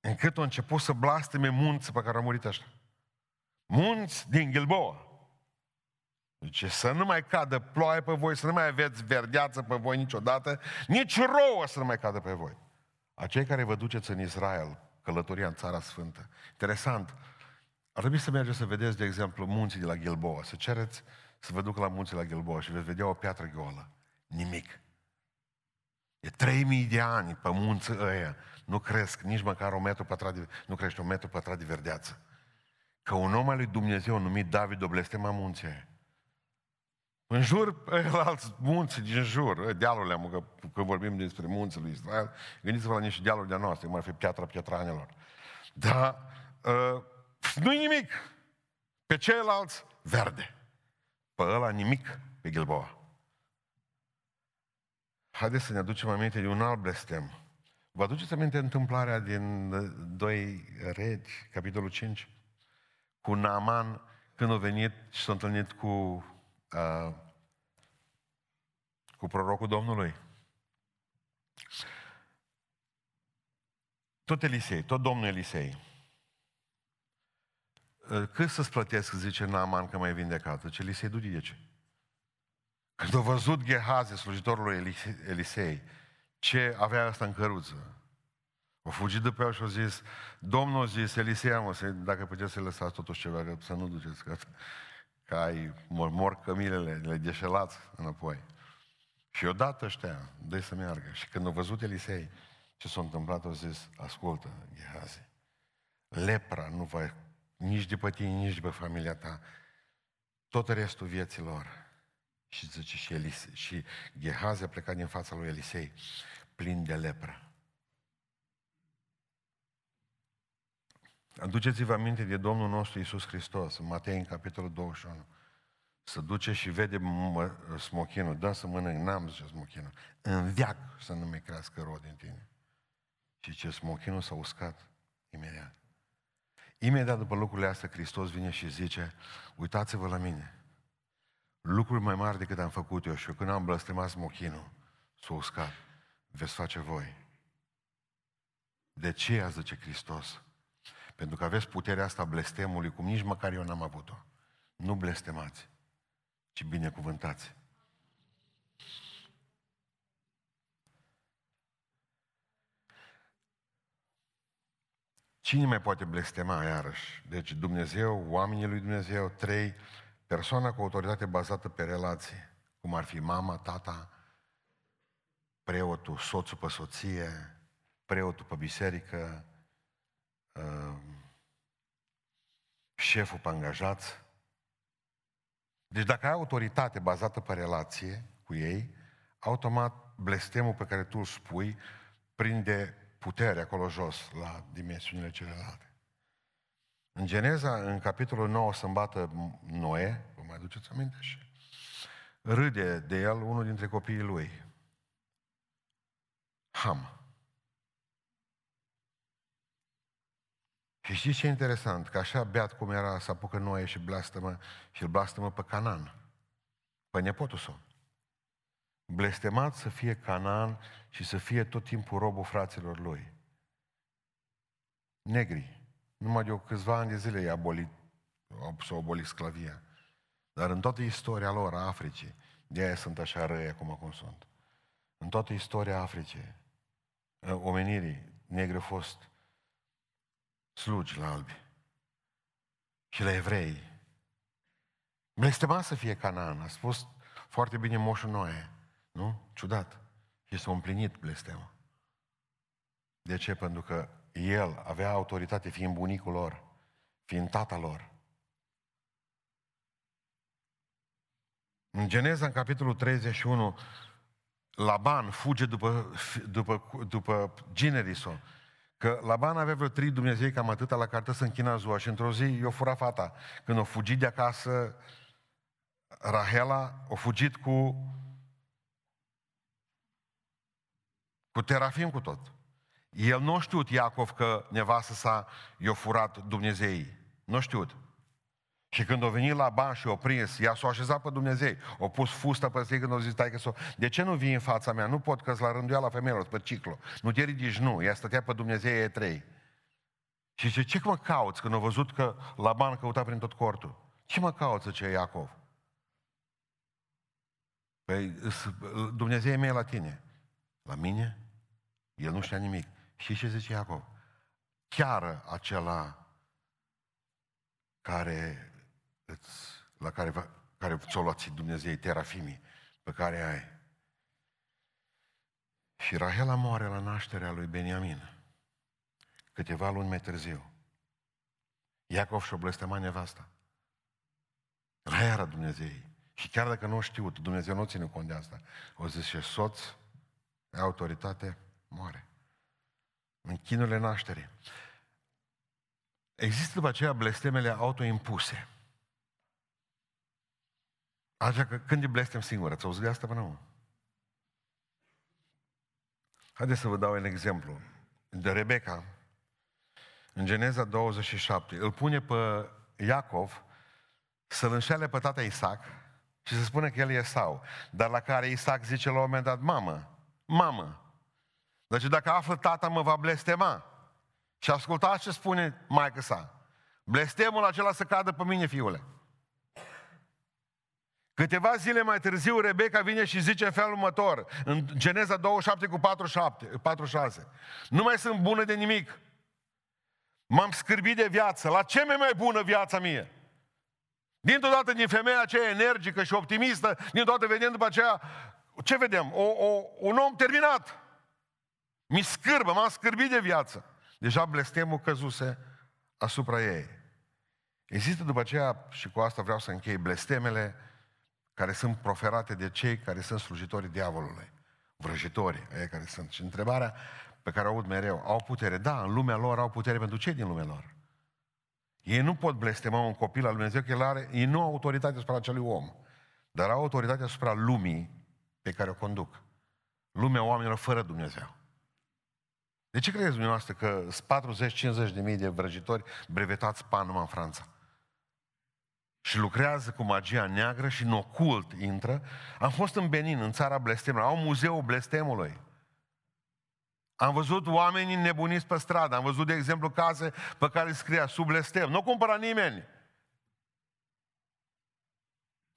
încât au început să blasteme munți pe care au murit ăștia. Munți din Gilboa. Deci să nu mai cadă ploaie pe voi, să nu mai aveți verdeață pe voi niciodată, nici rouă să nu mai cadă pe voi. Acei care vă duceți în Israel, călătoria în Țara Sfântă. Interesant, ar trebui să mergeți să vedeți, de exemplu, munții de la Gilboa, să cereți să vă ducă la munții la Gilboa și veți vedea o piatră goală. Nimic. E 3000 de ani pe munții ăia. Nu cresc nici măcar un metru pătrat de, nu crește un metru pătrat de verdeață. Că un om al lui Dumnezeu numit David o blestema munții aia. În jur, alți munți din jur, dealurile, că când vorbim despre munții lui Israel, gândiți-vă la niște dealuri de noastre, cum ar fi piatra pietranelor. Dar uh, nu-i nimic. Pe ceilalți, verde. Pe ăla nimic, pe Gilboa. Haideți să ne aducem aminte de un alt blestem. Vă aduceți aminte întâmplarea din 2 Regi, capitolul 5? Cu Naaman, când a venit și s-a întâlnit cu, uh, cu prorocul Domnului. Tot Elisei, tot Domnul Elisei. Cât să-ți plătesc, zice Naaman, că mai vindecat? Ce Elisei, du de ce? Când a văzut Gehazi, slujitorul lui Elisei, ce avea asta în căruță, a fugit după el și a zis, Domnul a zis, Elisei, mă, să, dacă puteți să lăsați totuși ceva, că să nu duceți, că, că ai, mor, mor cămilele, le deșelați înapoi. Și odată ăștia, dă să meargă. Și când a văzut Elisei ce s-a întâmplat, a zis, ascultă, Gehazi, lepra nu va nici de pe tine, nici de pe familia ta, tot restul vieților și zice și, Elise, și Gehazi a plecat din fața lui Elisei plin de lepră. Aduceți-vă aminte de Domnul nostru Iisus Hristos, în Matei, în capitolul 21. Să duce și vede smochinul, dă să mănânc, n-am zice smochinul. În viac să nu mai crească rod din tine. Și ce smochinul s-a uscat imediat. Imediat după lucrurile astea, Hristos vine și zice, uitați-vă la mine, lucruri mai mari decât am făcut eu și eu când am blăstemat smochinul, s-a uscat, veți face voi. De ce, a zice Hristos? Pentru că aveți puterea asta blestemului, cum nici măcar eu n-am avut-o. Nu blestemați, ci binecuvântați. Cine mai poate blestema iarăși? Deci Dumnezeu, oamenii lui Dumnezeu, trei, Persoana cu autoritate bazată pe relații, cum ar fi mama, tata, preotul, soțul pe soție, preotul pe biserică, uh, șeful pe angajați. Deci dacă ai autoritate bazată pe relație cu ei, automat blestemul pe care tu îl spui prinde putere acolo jos, la dimensiunile celelalte. În Geneza, în capitolul 9, să îmbată Noe, vă mai aduceți aminte și râde de el unul dintre copiii lui. Ham. Și știți ce e interesant? Că așa beat cum era, să apucă Noe și blastămă, și îl blastămă pe Canan, pe nepotul său. Blestemat să fie Canan și să fie tot timpul robul fraților lui. Negri. Numai de o câțiva ani de zile i-a abolit, s-a abolit sclavia. Dar în toată istoria lor, a Africii, de aia sunt așa răi acum cum sunt. În toată istoria Africii, omenirii negri au fost slugi la albi și la evrei. Blestemat să fie Canaan, a spus foarte bine moșul Noe, nu? Ciudat. Și s-a împlinit blestemul. De ce? Pentru că el avea autoritate fiind bunicul lor, fiind tata lor. În Geneza, în capitolul 31, Laban fuge după, după, după ginerii Că Laban avea vreo trei Dumnezei cam atâta la carte să închina ziua și într-o zi i-o fura fata. Când o fugit de acasă, Rahela a fugit cu cu terafim cu tot. El nu a știut, Iacov, că nevastă sa i-a furat Dumnezeii. Nu a știut. Și când a venit la ban și a prins, ea s-a așezat pe Dumnezei, a pus fusta pe zi când a zis, tai că s de ce nu vii în fața mea? Nu pot, că la la femeilor, pe ciclu. Nu te ridici, nu. Ea stătea pe Dumnezei e trei. Și zice, ce mă cauți când a văzut că Laban căuta prin tot cortul? Ce mă cauți, ce Iacov? Păi, Dumnezeu e mie la tine. La mine? El nu știa nimic. Și ce zice Iacov? Chiar acela care îți, la care, care ți-o luat Dumnezeu, terafimii, pe care ai. Și Rahela moare la nașterea lui Beniamin. Câteva luni mai târziu. Iacov și-o blestema nevasta. La era Dumnezeu. Și chiar dacă nu știut, Dumnezeu nu ține cont de asta. O zice, soț, autoritate, moare. În chinurile nașterii. Există după aceea blestemele autoimpuse. Așa că când e blestem singură, ți-au zis asta până nu? Haideți să vă dau un exemplu. De Rebecca, în Geneza 27, îl pune pe Iacov să-l înșele pe tata Isaac și să spună că el e sau. Dar la care Isaac zice la un moment dat, mamă, mamă, deci dacă află tata mă va blestema. Și ascultați ce spune maică sa. Blestemul acela să cadă pe mine, fiule. Câteva zile mai târziu, Rebecca vine și zice în felul următor, în Geneza 27 cu 47, 46. Nu mai sunt bună de nimic. M-am scârbit de viață. La ce mi-e mai bună viața mie? Dintr-o dată din femeia aceea energică și optimistă, dintr-o dată vedem după aceea, ce vedem? O, o, un om terminat. Mi scârbă, m-am scârbit de viață. Deja blestemul căzuse asupra ei. Există după aceea, și cu asta vreau să închei, blestemele care sunt proferate de cei care sunt slujitorii diavolului, vrăjitorii, ei care sunt. Și întrebarea pe care o aud mereu, au putere? Da, în lumea lor au putere pentru cei din lumea lor. Ei nu pot blestema un copil al Dumnezeu, că el are, ei nu au autoritate asupra acelui om, dar au autoritate asupra lumii pe care o conduc. Lumea oamenilor fără Dumnezeu. De ce credeți dumneavoastră că sunt 40-50 de mii de vrăjitori brevetați pan numai în Franța? și lucrează cu magia neagră și în ocult intră. Am fost în Benin, în țara blestemului. Au muzeul blestemului. Am văzut oameni nebuniți pe stradă. Am văzut, de exemplu, case pe care scria sub blestem. Nu cumpăra nimeni.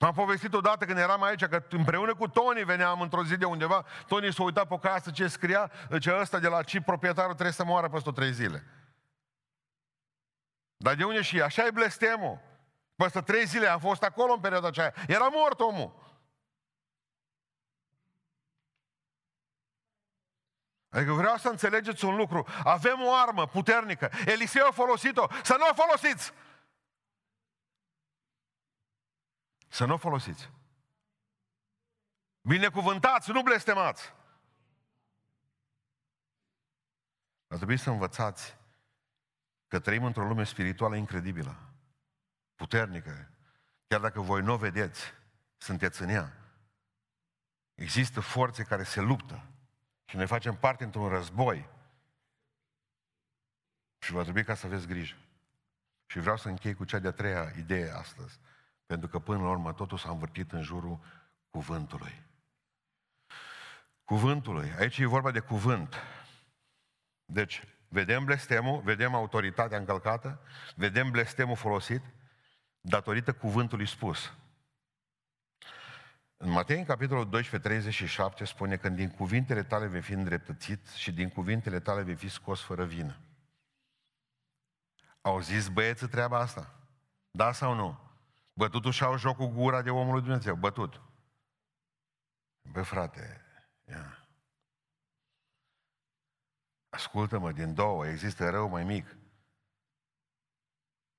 M-am povestit odată când eram aici, că împreună cu Tony veneam într-o zi de undeva, Tony s-a uitat pe casă ce scria, ce ăsta de la ci proprietarul trebuie să moară peste trei zile. Dar de unde și așa e blestemul. Peste trei zile am fost acolo în perioada aceea. Era mort omul. Adică vreau să înțelegeți un lucru. Avem o armă puternică. Eliseu a folosit-o. Să nu o folosiți! Să nu o folosiți. Binecuvântați, nu blestemați. Ar trebui să învățați că trăim într-o lume spirituală incredibilă puternică, chiar dacă voi nu o vedeți, sunteți în ea. Există forțe care se luptă și noi facem parte într-un război. Și va trebui ca să aveți grijă. Și vreau să închei cu cea de-a treia idee astăzi. Pentru că până la urmă totul s-a învârtit în jurul cuvântului. Cuvântului. Aici e vorba de cuvânt. Deci, vedem blestemul, vedem autoritatea încălcată, vedem blestemul folosit, datorită cuvântului spus. În Matei, în capitolul 12, 37, spune că din cuvintele tale vei fi îndreptățit și din cuvintele tale vei fi scos fără vină. Au zis băieții treaba asta? Da sau nu? Bătutul și-au joc cu gura de omul lui Dumnezeu. Bătut. Bă, frate, ia. Ascultă-mă, din două, există rău mai mic.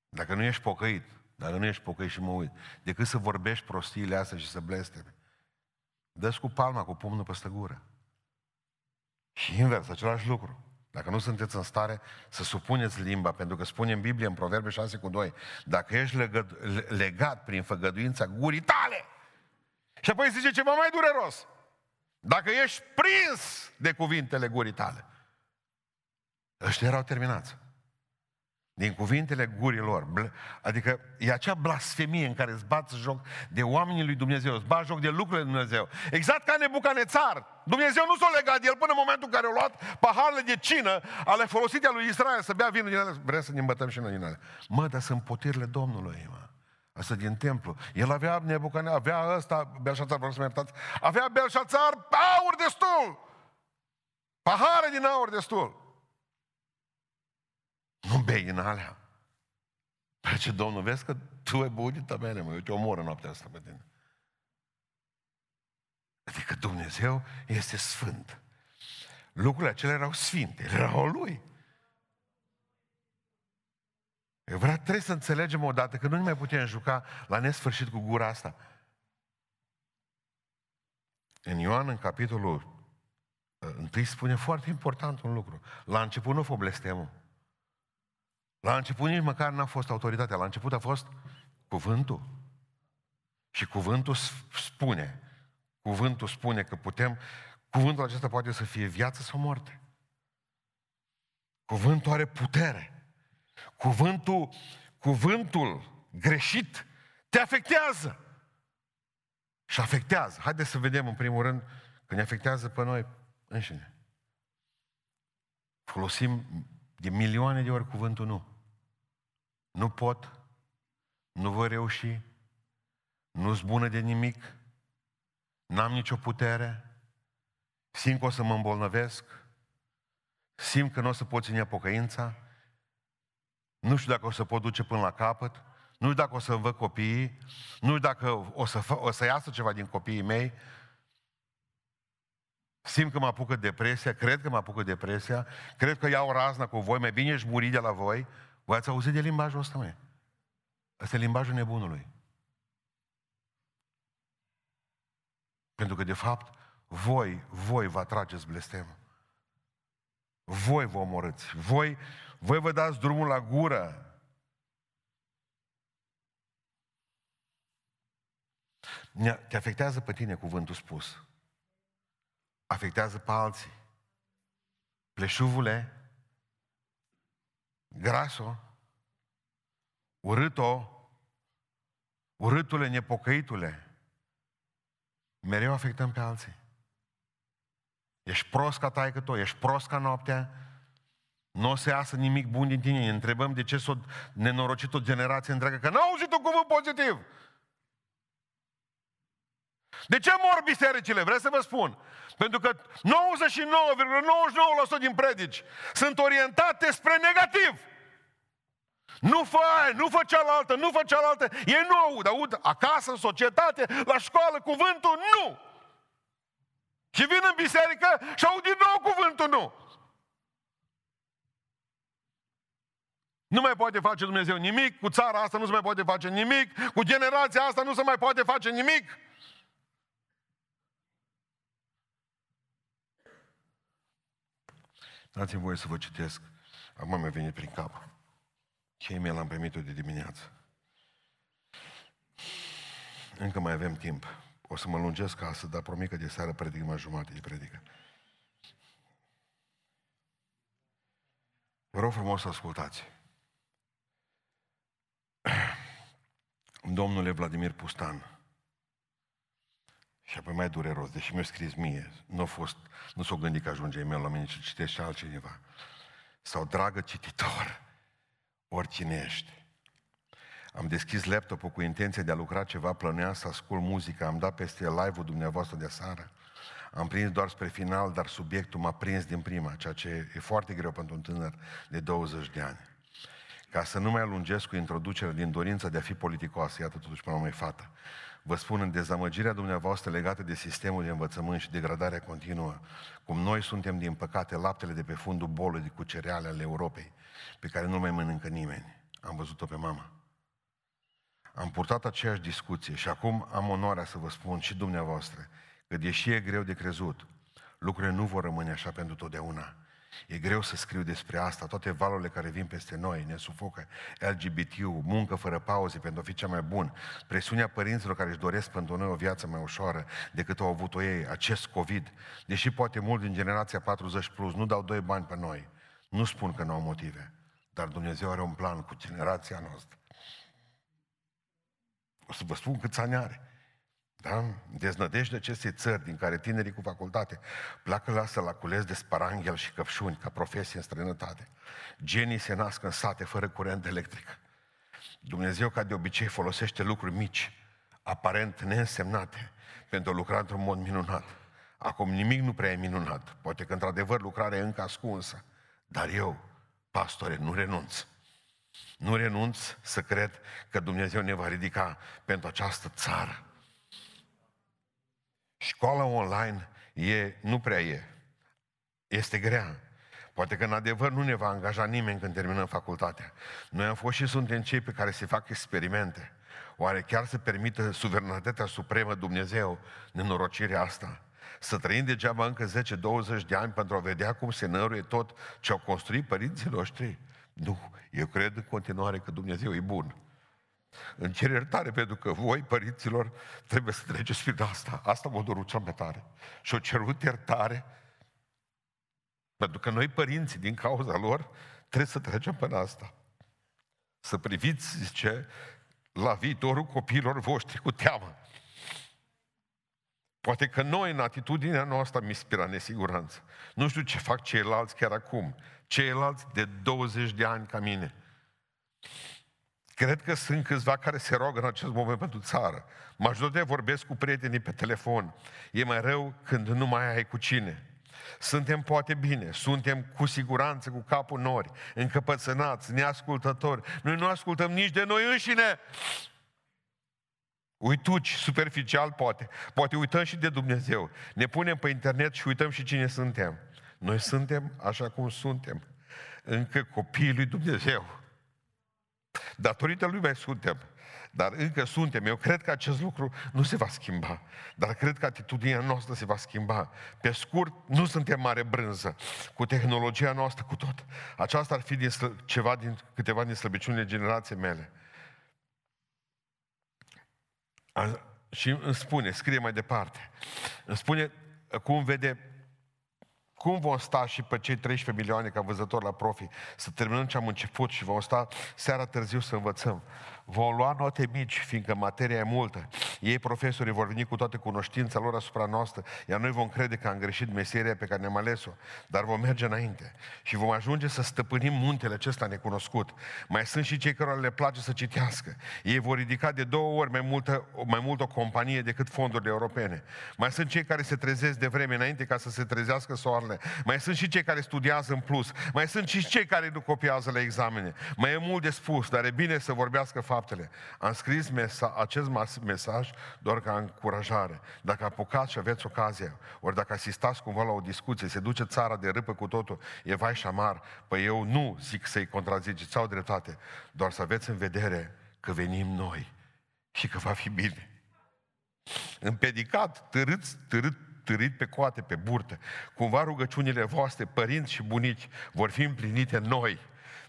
Dacă nu ești pocăit, dacă nu ești pocăit și mă uit, decât să vorbești prostiile astea și să blesteme. dă cu palma, cu pumnul peste gură. Și invers, același lucru. Dacă nu sunteți în stare să supuneți limba, pentru că spune în Biblie, în Proverbe 6 cu 2, dacă ești legăd, legat prin făgăduința gurii tale, și apoi zice ceva mai dureros, dacă ești prins de cuvintele gurii tale, ăștia erau terminați. Din cuvintele gurilor. Adică e acea blasfemie în care îți bați joc de oamenii lui Dumnezeu, îți bați joc de lucrurile lui Dumnezeu. Exact ca Nebucanețar. Dumnezeu nu s-a legat de el până în momentul în care a luat paharele de cină ale folosite a lui Israel să bea vinul din ele. Vrea să ne îmbătăm și noi din ele. Mă, dar sunt potirile Domnului, mă. Asta din templu. El avea Nebucanețar, avea ăsta, Belșațar, vreau să mă iertați, avea Belșațar aur destul. Pahare din aur destul. Nu bei în alea. Păi ce Domnul, vezi că tu ai băut din tabele, mă, eu te omor în noaptea asta pe tine. Adică Dumnezeu este sfânt. Lucrurile acelea erau sfinte, erau lui. Eu vreau, trebuie să înțelegem odată că nu ne mai putem juca la nesfârșit cu gura asta. În Ioan, în capitolul întâi spune foarte important un lucru. La început nu fă blestemul. La început nici măcar n-a fost autoritatea, la început a fost cuvântul. Și cuvântul spune, cuvântul spune că putem, cuvântul acesta poate să fie viață sau moarte. Cuvântul are putere. Cuvântul, cuvântul greșit te afectează. Și afectează. Haideți să vedem în primul rând că ne afectează pe noi înșine. Folosim de milioane de ori cuvântul nu. Nu pot, nu voi reuși, nu sunt bună de nimic, n-am nicio putere, simt că o să mă îmbolnăvesc, simt că nu o să pot ține pocăința, nu știu dacă o să pot duce până la capăt, nu știu dacă o să învăț copiii, nu știu dacă o să, fă, o să iasă ceva din copiii mei, simt că mă apucă depresia, cred că mă apucă depresia, cred că iau razna cu voi, mai bine ești muri de la voi, voi ați auzit de limbajul ăsta, mai? Ăsta e limbajul nebunului. Pentru că, de fapt, voi, voi vă atrageți blestemul. Voi vă omorâți. Voi, voi vă dați drumul la gură. Te afectează pe tine cuvântul spus. Afectează pe alții. Pleșuvule, graso, urât-o, urâtule, nepocăitule, mereu afectăm pe alții. Ești prost ca taică tu, ești prost ca noaptea, nu o să iasă nimic bun din tine. Ne întrebăm de ce s-a nenorocit o generație întreagă, că n-au auzit un cuvânt pozitiv. De ce mor bisericile? Vreți să vă spun? Pentru că 99,99% din predici sunt orientate spre negativ. Nu fă aia, nu fă cealaltă, nu fă cealaltă. Ei nu aud, aud acasă, în societate, la școală, cuvântul nu. Și vin în biserică și aud din nou cuvântul nu. Nu mai poate face Dumnezeu nimic, cu țara asta nu se mai poate face nimic, cu generația asta nu se mai poate face nimic. Dați-mi voie să vă citesc. Acum mi-a venit prin cap. Ce e l-am primit de dimineață. Încă mai avem timp. O să mă lungesc ca să dar promit că de seară predic mai jumate de predică. Vă rog frumos să ascultați. Domnule Vladimir Pustan, și apoi mai dureros, deși mi-a scris mie, nu a fost, nu s-o gândit că ajunge e la mine, ci citește și altcineva. Sau, dragă cititor, oricine ești. Am deschis laptopul cu intenția de a lucra ceva, plănuiam să ascult muzică, am dat peste live-ul dumneavoastră de seară. Am prins doar spre final, dar subiectul m-a prins din prima, ceea ce e foarte greu pentru un tânăr de 20 de ani. Ca să nu mai alungesc cu introducerea din dorința de a fi politicoasă, iată totuși până mai fată. Vă spun în dezamăgirea dumneavoastră legată de sistemul de învățământ și degradarea continuă, cum noi suntem, din păcate, laptele de pe fundul bolului cu cereale ale Europei, pe care nu mai mănâncă nimeni. Am văzut-o pe mama. Am purtat aceeași discuție și acum am onoarea să vă spun și dumneavoastră că deși e greu de crezut, lucrurile nu vor rămâne așa pentru totdeauna. E greu să scriu despre asta, toate valurile care vin peste noi, ne sufocă LGBT, muncă fără pauze pentru a fi cea mai bun, presiunea părinților care își doresc pentru noi o viață mai ușoară decât au avut-o ei, acest COVID, deși poate mult din generația 40 plus nu dau doi bani pe noi, nu spun că nu au motive, Dar Dumnezeu are un plan cu generația noastră. O să vă spun câți ani are. Da? Deznădejde acestei țări din care tinerii cu facultate pleacă lasă la cules de sparanghel și căpșuni ca profesie în străinătate. Genii se nasc în sate fără curent electric. Dumnezeu, ca de obicei, folosește lucruri mici, aparent neînsemnate, pentru a lucra într-un mod minunat. Acum nimic nu prea e minunat. Poate că, într-adevăr, lucrarea e încă ascunsă. Dar eu, pastore, nu renunț. Nu renunț să cred că Dumnezeu ne va ridica pentru această țară. Școala online e, nu prea e. Este grea. Poate că în adevăr nu ne va angaja nimeni când terminăm facultatea. Noi am fost și suntem cei pe care se fac experimente. Oare chiar se permită suveranitatea supremă Dumnezeu nenorocirea asta? Să trăim degeaba încă 10-20 de ani pentru a vedea cum se năruie tot ce au construit părinții noștri? Nu, eu cred în continuare că Dumnezeu e bun. Îmi cer iertare pentru că voi, părinților, trebuie să treceți prin asta. Asta mă dorul cel mai tare. Și o cerut iertare pentru că noi, părinții, din cauza lor, trebuie să trecem până asta. Să priviți, zice, la viitorul copiilor voștri cu teamă. Poate că noi, în atitudinea noastră, mi inspira nesiguranță. Nu știu ce fac ceilalți chiar acum. Ceilalți de 20 de ani ca mine. Cred că sunt câțiva care se roagă în acest moment pentru țară. Majoritatea vorbesc cu prietenii pe telefon. E mai rău când nu mai ai cu cine. Suntem poate bine, suntem cu siguranță cu capul nori, încăpățânați, neascultători. Noi nu ascultăm nici de noi înșine. Uituci, superficial poate. Poate uităm și de Dumnezeu. Ne punem pe internet și uităm și cine suntem. Noi suntem așa cum suntem. Încă copiii lui Dumnezeu. Datorită lui mai suntem. Dar încă suntem. Eu cred că acest lucru nu se va schimba. Dar cred că atitudinea noastră se va schimba. Pe scurt, nu suntem mare brânză. Cu tehnologia noastră, cu tot. Aceasta ar fi din ceva din, câteva din slăbiciunile generației mele. A, și îmi spune, scrie mai departe, îmi spune cum vede cum vom sta și pe cei 13 milioane ca văzători la profi să terminăm ce am început și vom sta seara târziu să învățăm? Vom lua note mici, fiindcă materia e multă. Ei, profesorii, vor veni cu toată cunoștința lor asupra noastră, iar noi vom crede că am greșit meseria pe care ne-am ales-o, dar vom merge înainte și vom ajunge să stăpânim muntele acesta necunoscut. Mai sunt și cei care le place să citească. Ei vor ridica de două ori mai, multă, mai mult o companie decât fondurile europene. Mai sunt cei care se trezesc de vreme înainte ca să se trezească soarele. Mai sunt și cei care studiază în plus. Mai sunt și cei care nu copiază la examene. Mai e mult de spus, dar e bine să vorbească faptele. Am scris mesa- acest mesaj doar ca încurajare. Dacă apucați și aveți ocazia, ori dacă asistați cumva la o discuție, se duce țara de râpă cu totul, e vai și șamar, păi eu nu zic să-i contraziceți, au dreptate, doar să aveți în vedere că venim noi și că va fi bine. Împedicat, târât, târât, târât pe coate, pe burtă. Cumva rugăciunile voastre, părinți și bunici, vor fi împlinite noi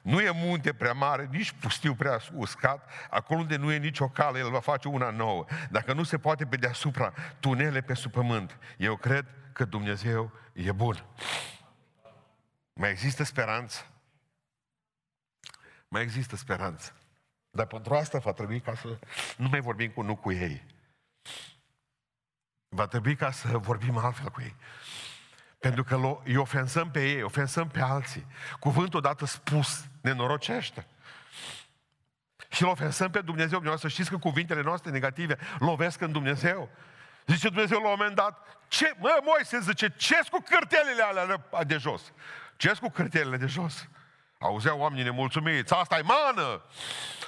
nu e munte prea mare, nici pustiu prea uscat, acolo unde nu e nicio cale, el va face una nouă. Dacă nu se poate pe deasupra, tunele pe sub pământ. Eu cred că Dumnezeu e bun. Mai există speranță? Mai există speranță. Dar pentru asta va trebui ca să nu mai vorbim cu nu cu ei. Va trebui ca să vorbim altfel cu ei. Pentru că îi ofensăm pe ei, ofensăm pe alții. Cuvântul odată spus nenorocește. Și îl ofensăm pe Dumnezeu. Dumneavoastră știți că cuvintele noastre negative lovesc în Dumnezeu. Zice Dumnezeu la un moment dat, ce, mă, Moise zice, ce cu cârtelele alea de jos? ce cu cârtelele de jos? Auzeau oamenii nemulțumiți, asta e mană!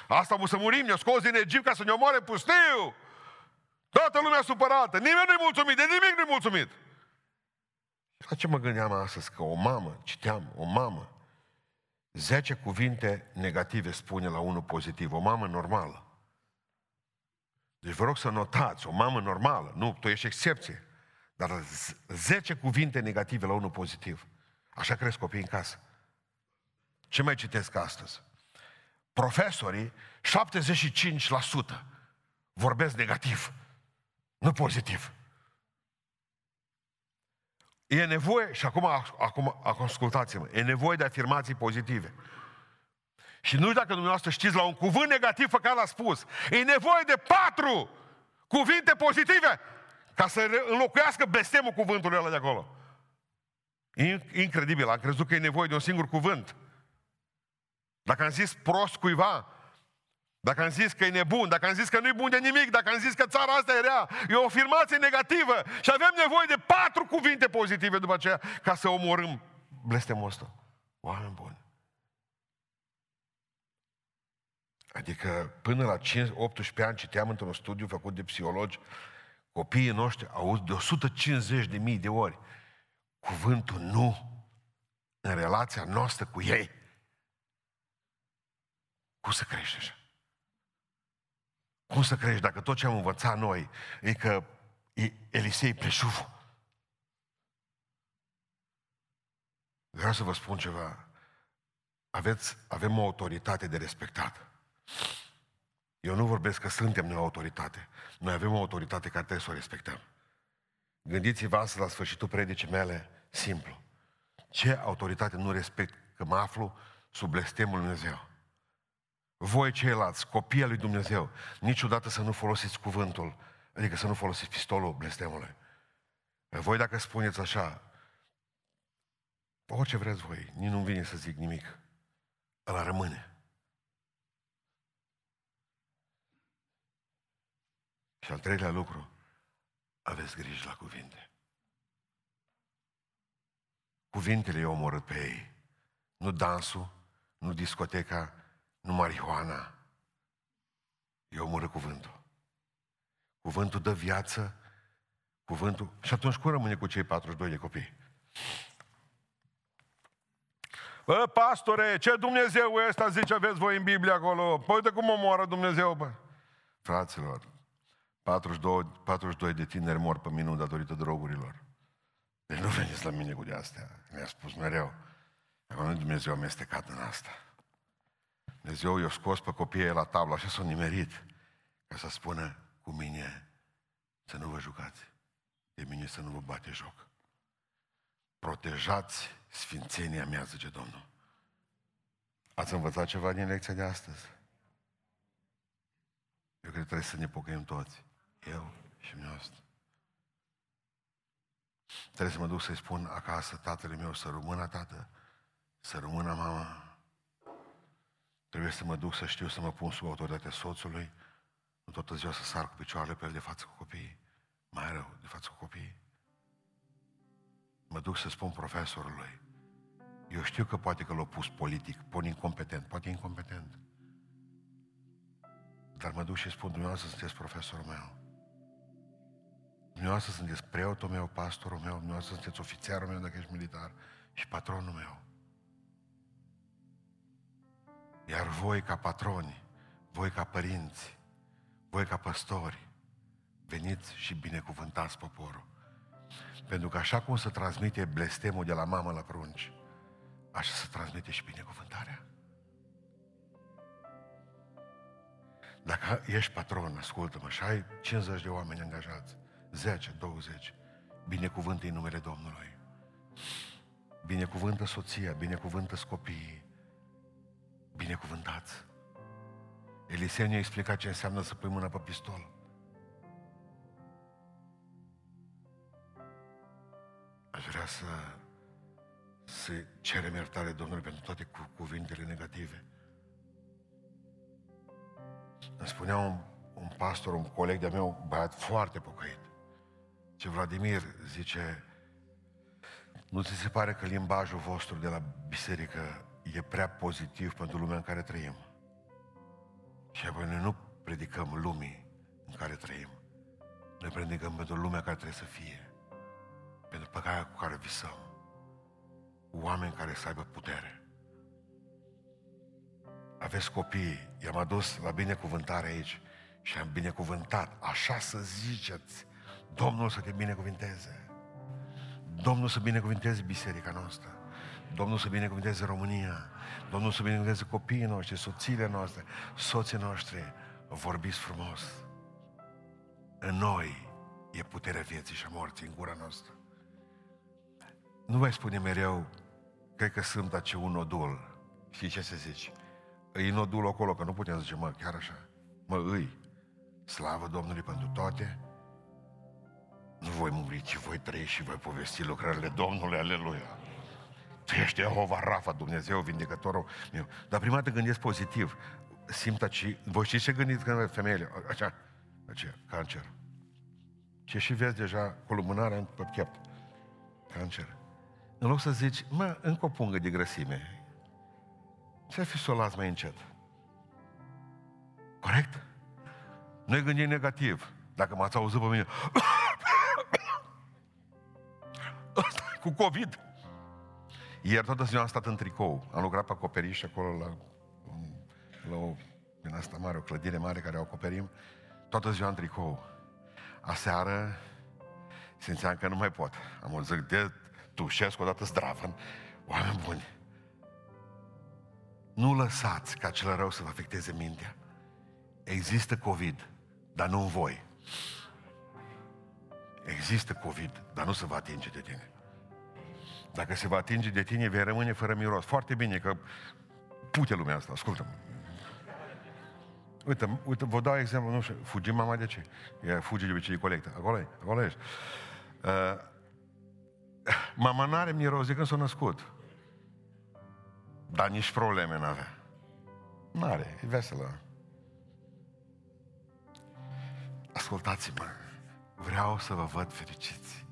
Asta mu să murim, ne-a scos din Egipt ca să ne omoare pustiu! Toată lumea supărată, nimeni nu-i mulțumit, de nimic nu-i mulțumit. La ce mă gândeam astăzi? Că o mamă, citeam, o mamă, zece cuvinte negative spune la unul pozitiv. O mamă normală. Deci vă rog să notați, o mamă normală. Nu, tu ești excepție. Dar zece cuvinte negative la unul pozitiv. Așa cresc copiii în casă. Ce mai citesc astăzi? Profesorii, 75% vorbesc negativ, nu pozitiv. E nevoie, și acum, acum, acum ascultați-mă, e nevoie de afirmații pozitive. Și nu știu dacă dumneavoastră știți, la un cuvânt negativ făcat l-a spus. E nevoie de patru cuvinte pozitive ca să înlocuiască blestemul cuvântului ăla de acolo. Incredibil, am crezut că e nevoie de un singur cuvânt. Dacă am zis prost cuiva, dacă am zis că e nebun, dacă am zis că nu e bun de nimic, dacă am zis că țara asta e rea, e o afirmație negativă și avem nevoie de patru cuvinte pozitive după aceea ca să omorâm blestemul ăsta. Oameni buni. Adică până la 18 ani citeam într-un studiu făcut de psihologi, copiii noștri au de 150 de mii de ori cuvântul nu în relația noastră cu ei. Cum să crești așa? Cum să crești dacă tot ce am învățat noi e că e Elisei Pleșuvu? Vreau să vă spun ceva. Aveți, avem o autoritate de respectat. Eu nu vorbesc că suntem noi autoritate. Noi avem o autoritate care trebuie să o respectăm. Gândiți-vă asta la sfârșitul predicii mele, simplu. Ce autoritate nu respect că mă aflu sub blestemul Lui Dumnezeu? Voi ceilalți, copiii lui Dumnezeu, niciodată să nu folosiți cuvântul, adică să nu folosiți pistolul blestemului. Voi dacă spuneți așa, orice vreți voi, nici nu vine să zic nimic, ăla rămâne. Și al treilea lucru, aveți grijă la cuvinte. Cuvintele i-au omorât pe ei. Nu dansul, nu discoteca, nu marihuana. I-au omorât cuvântul. Cuvântul dă viață, cuvântul... Și atunci cum rămâne cu cei 42 de copii? Bă, pastore, ce Dumnezeu e ăsta, zice, aveți voi în Biblie acolo? Păi uite cum omoară Dumnezeu, bă. Fraților, 42, 42 de tineri mor pe minut datorită drogurilor. Deci nu veniți la mine cu de astea. Mi-a spus mereu. Acum nu Dumnezeu amestecat în asta. Dumnezeu i-a scos pe copiii la tablă, așa s-a nimerit, ca să spună cu mine să nu vă jucați, de mine să nu vă bate joc. Protejați sfințenia mea, zice Domnul. Ați învățat ceva din lecția de astăzi? Eu cred că trebuie să ne pocăim toți. Eu și dumneavoastră. Trebuie să mă duc să-i spun acasă tatălui meu să rămână tată, să rămână mama. Trebuie să mă duc să știu să mă pun sub autoritatea soțului, nu toată ziua să sar cu picioarele pe el de față cu copiii. Mai rău, de față cu copiii. Mă duc să spun profesorului. Eu știu că poate că l-a pus politic, pun incompetent, poate incompetent. Dar mă duc și spun, dumneavoastră sunteți profesorul meu. Dumneavoastră sunteți preotul meu, pastorul meu, dumneavoastră sunteți ofițerul meu dacă ești militar și patronul meu. Iar voi ca patroni, voi ca părinți, voi ca păstori, veniți și binecuvântați poporul. Pentru că așa cum se transmite blestemul de la mamă la prunci, așa se transmite și binecuvântarea. Dacă ești patron, ascultă-mă, și ai 50 de oameni angajați, 10, 20, binecuvântă-i numele Domnului. Binecuvântă soția, binecuvântă copiii, binecuvântați. Eliseu ne-a explicat ce înseamnă să pui mâna pe pistol. Aș vrea să, să cerem iertare Domnului pentru toate cu, cuvintele negative. Îmi spunea un, un pastor, un coleg de-a meu, băiat foarte pocăit. Ce Vladimir zice, nu ți se pare că limbajul vostru de la biserică e prea pozitiv pentru lumea în care trăim? Și apoi noi nu predicăm lumii în care trăim. Noi predicăm pentru lumea care trebuie să fie. Pentru păcarea cu care visăm. Oameni care să aibă putere. Aveți copii, i-am adus la binecuvântare aici și am binecuvântat, așa să ziceți, Domnul să te binecuvinteze. Domnul să binecuvinteze biserica noastră. Domnul să binecuvinteze România. Domnul să binecuvinteze copiii noștri, soțiile noastre, soții noștri. Vorbiți frumos. În noi e puterea vieții și a morții în gura noastră. Nu mai spune mereu, cred că sunt ace un nodul. Știi ce se zice? îi nodul acolo, că nu putem zice, mă, chiar așa. Mă, îi. Slavă Domnului pentru toate. Nu voi muri, ci voi trăi și voi povesti lucrările Domnului, aleluia. Tu ești Jehova Rafa, Dumnezeu, vindecătorul meu. Dar prima dată gândesc pozitiv. Simt aici, voi știți ce gândiți când femeile, așa, așa, cancer. Ce și vezi deja cu lumânarea pe piept. Cancer. În loc să zici, mă, încă o pungă de grăsime. Ce fi să o las mai încet? Corect? Noi gândim negativ. Dacă m-ați auzit pe mine, cu COVID. Ieri toată ziua am stat în tricou. Am lucrat pe acoperiș acolo la, la o, din asta mare, o clădire mare care o acoperim. Toată ziua în tricou. Aseară simțeam că nu mai pot. Am o zic de tușesc odată zdravă. Oameni buni, nu lăsați ca cel rău să vă afecteze mintea. Există COVID, dar nu în voi. Există COVID, dar nu se va atinge de tine. Dacă se va atinge de tine, vei rămâne fără miros. Foarte bine că pute lumea asta, ascultă Uite, uite, vă dau exemplu, nu știu, fugi mama de ce? E fugi de obicei colectă. Acolo e, acolo ești. Uh, mama n-are miros de când s-a născut. Dar nici probleme n-avea. N-are, e veselă. Ascultați-mă, vreau să vă văd fericiți.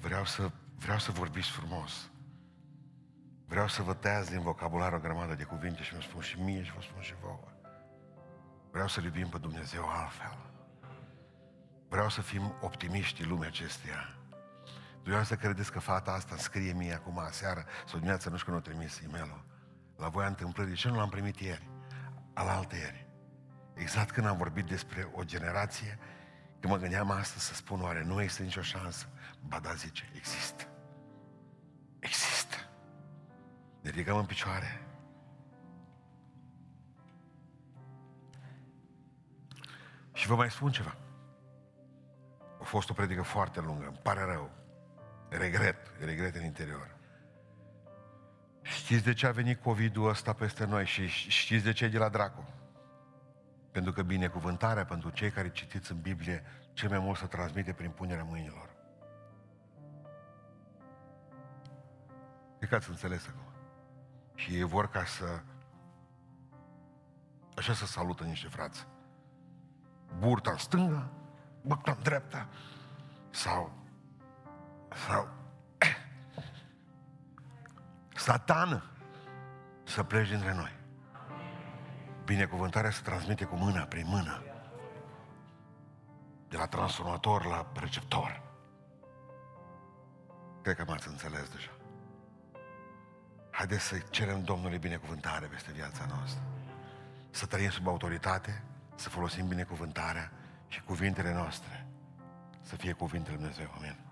Vreau să, vreau să vorbiți frumos. Vreau să vă tăiați din vocabular o grămadă de cuvinte și vă spun și mie și vă spun și vouă. Vreau să iubim pe Dumnezeu altfel. Vreau să fim optimiști în lumea acesteia. Vreau să credeți că fata asta scrie mie acum seară sau dimineața, nu știu când o trimis e mail La voia întâmplării. Ce nu l-am primit ieri? Alaltă ieri. Exact când am vorbit despre o generație, când mă gândeam astăzi să spun, oare nu există nicio șansă? Ba da, zice, există. Există. Ne ridicăm în picioare. Și vă mai spun ceva. A fost o predică foarte lungă, îmi pare rău. Regret, regret în interior. Știți de ce a venit COVID-ul ăsta peste noi și știți de ce e de la dracu? Pentru că binecuvântarea pentru cei care citiți în Biblie cel mai mult se transmite prin punerea mâinilor. Cred că ați înțeles acum. Și ei vor ca să așa să salută niște frați. Burta în stânga, băcta în dreapta, sau sau satană să pleci dintre noi. Binecuvântarea se transmite cu mâna, prin mână. De la transformator la receptor. Cred că m-ați înțeles deja. Haideți să cerem Domnului binecuvântare peste viața noastră. Să trăim sub autoritate, să folosim binecuvântarea și cuvintele noastre să fie cuvintele Dumnezeu. Amin.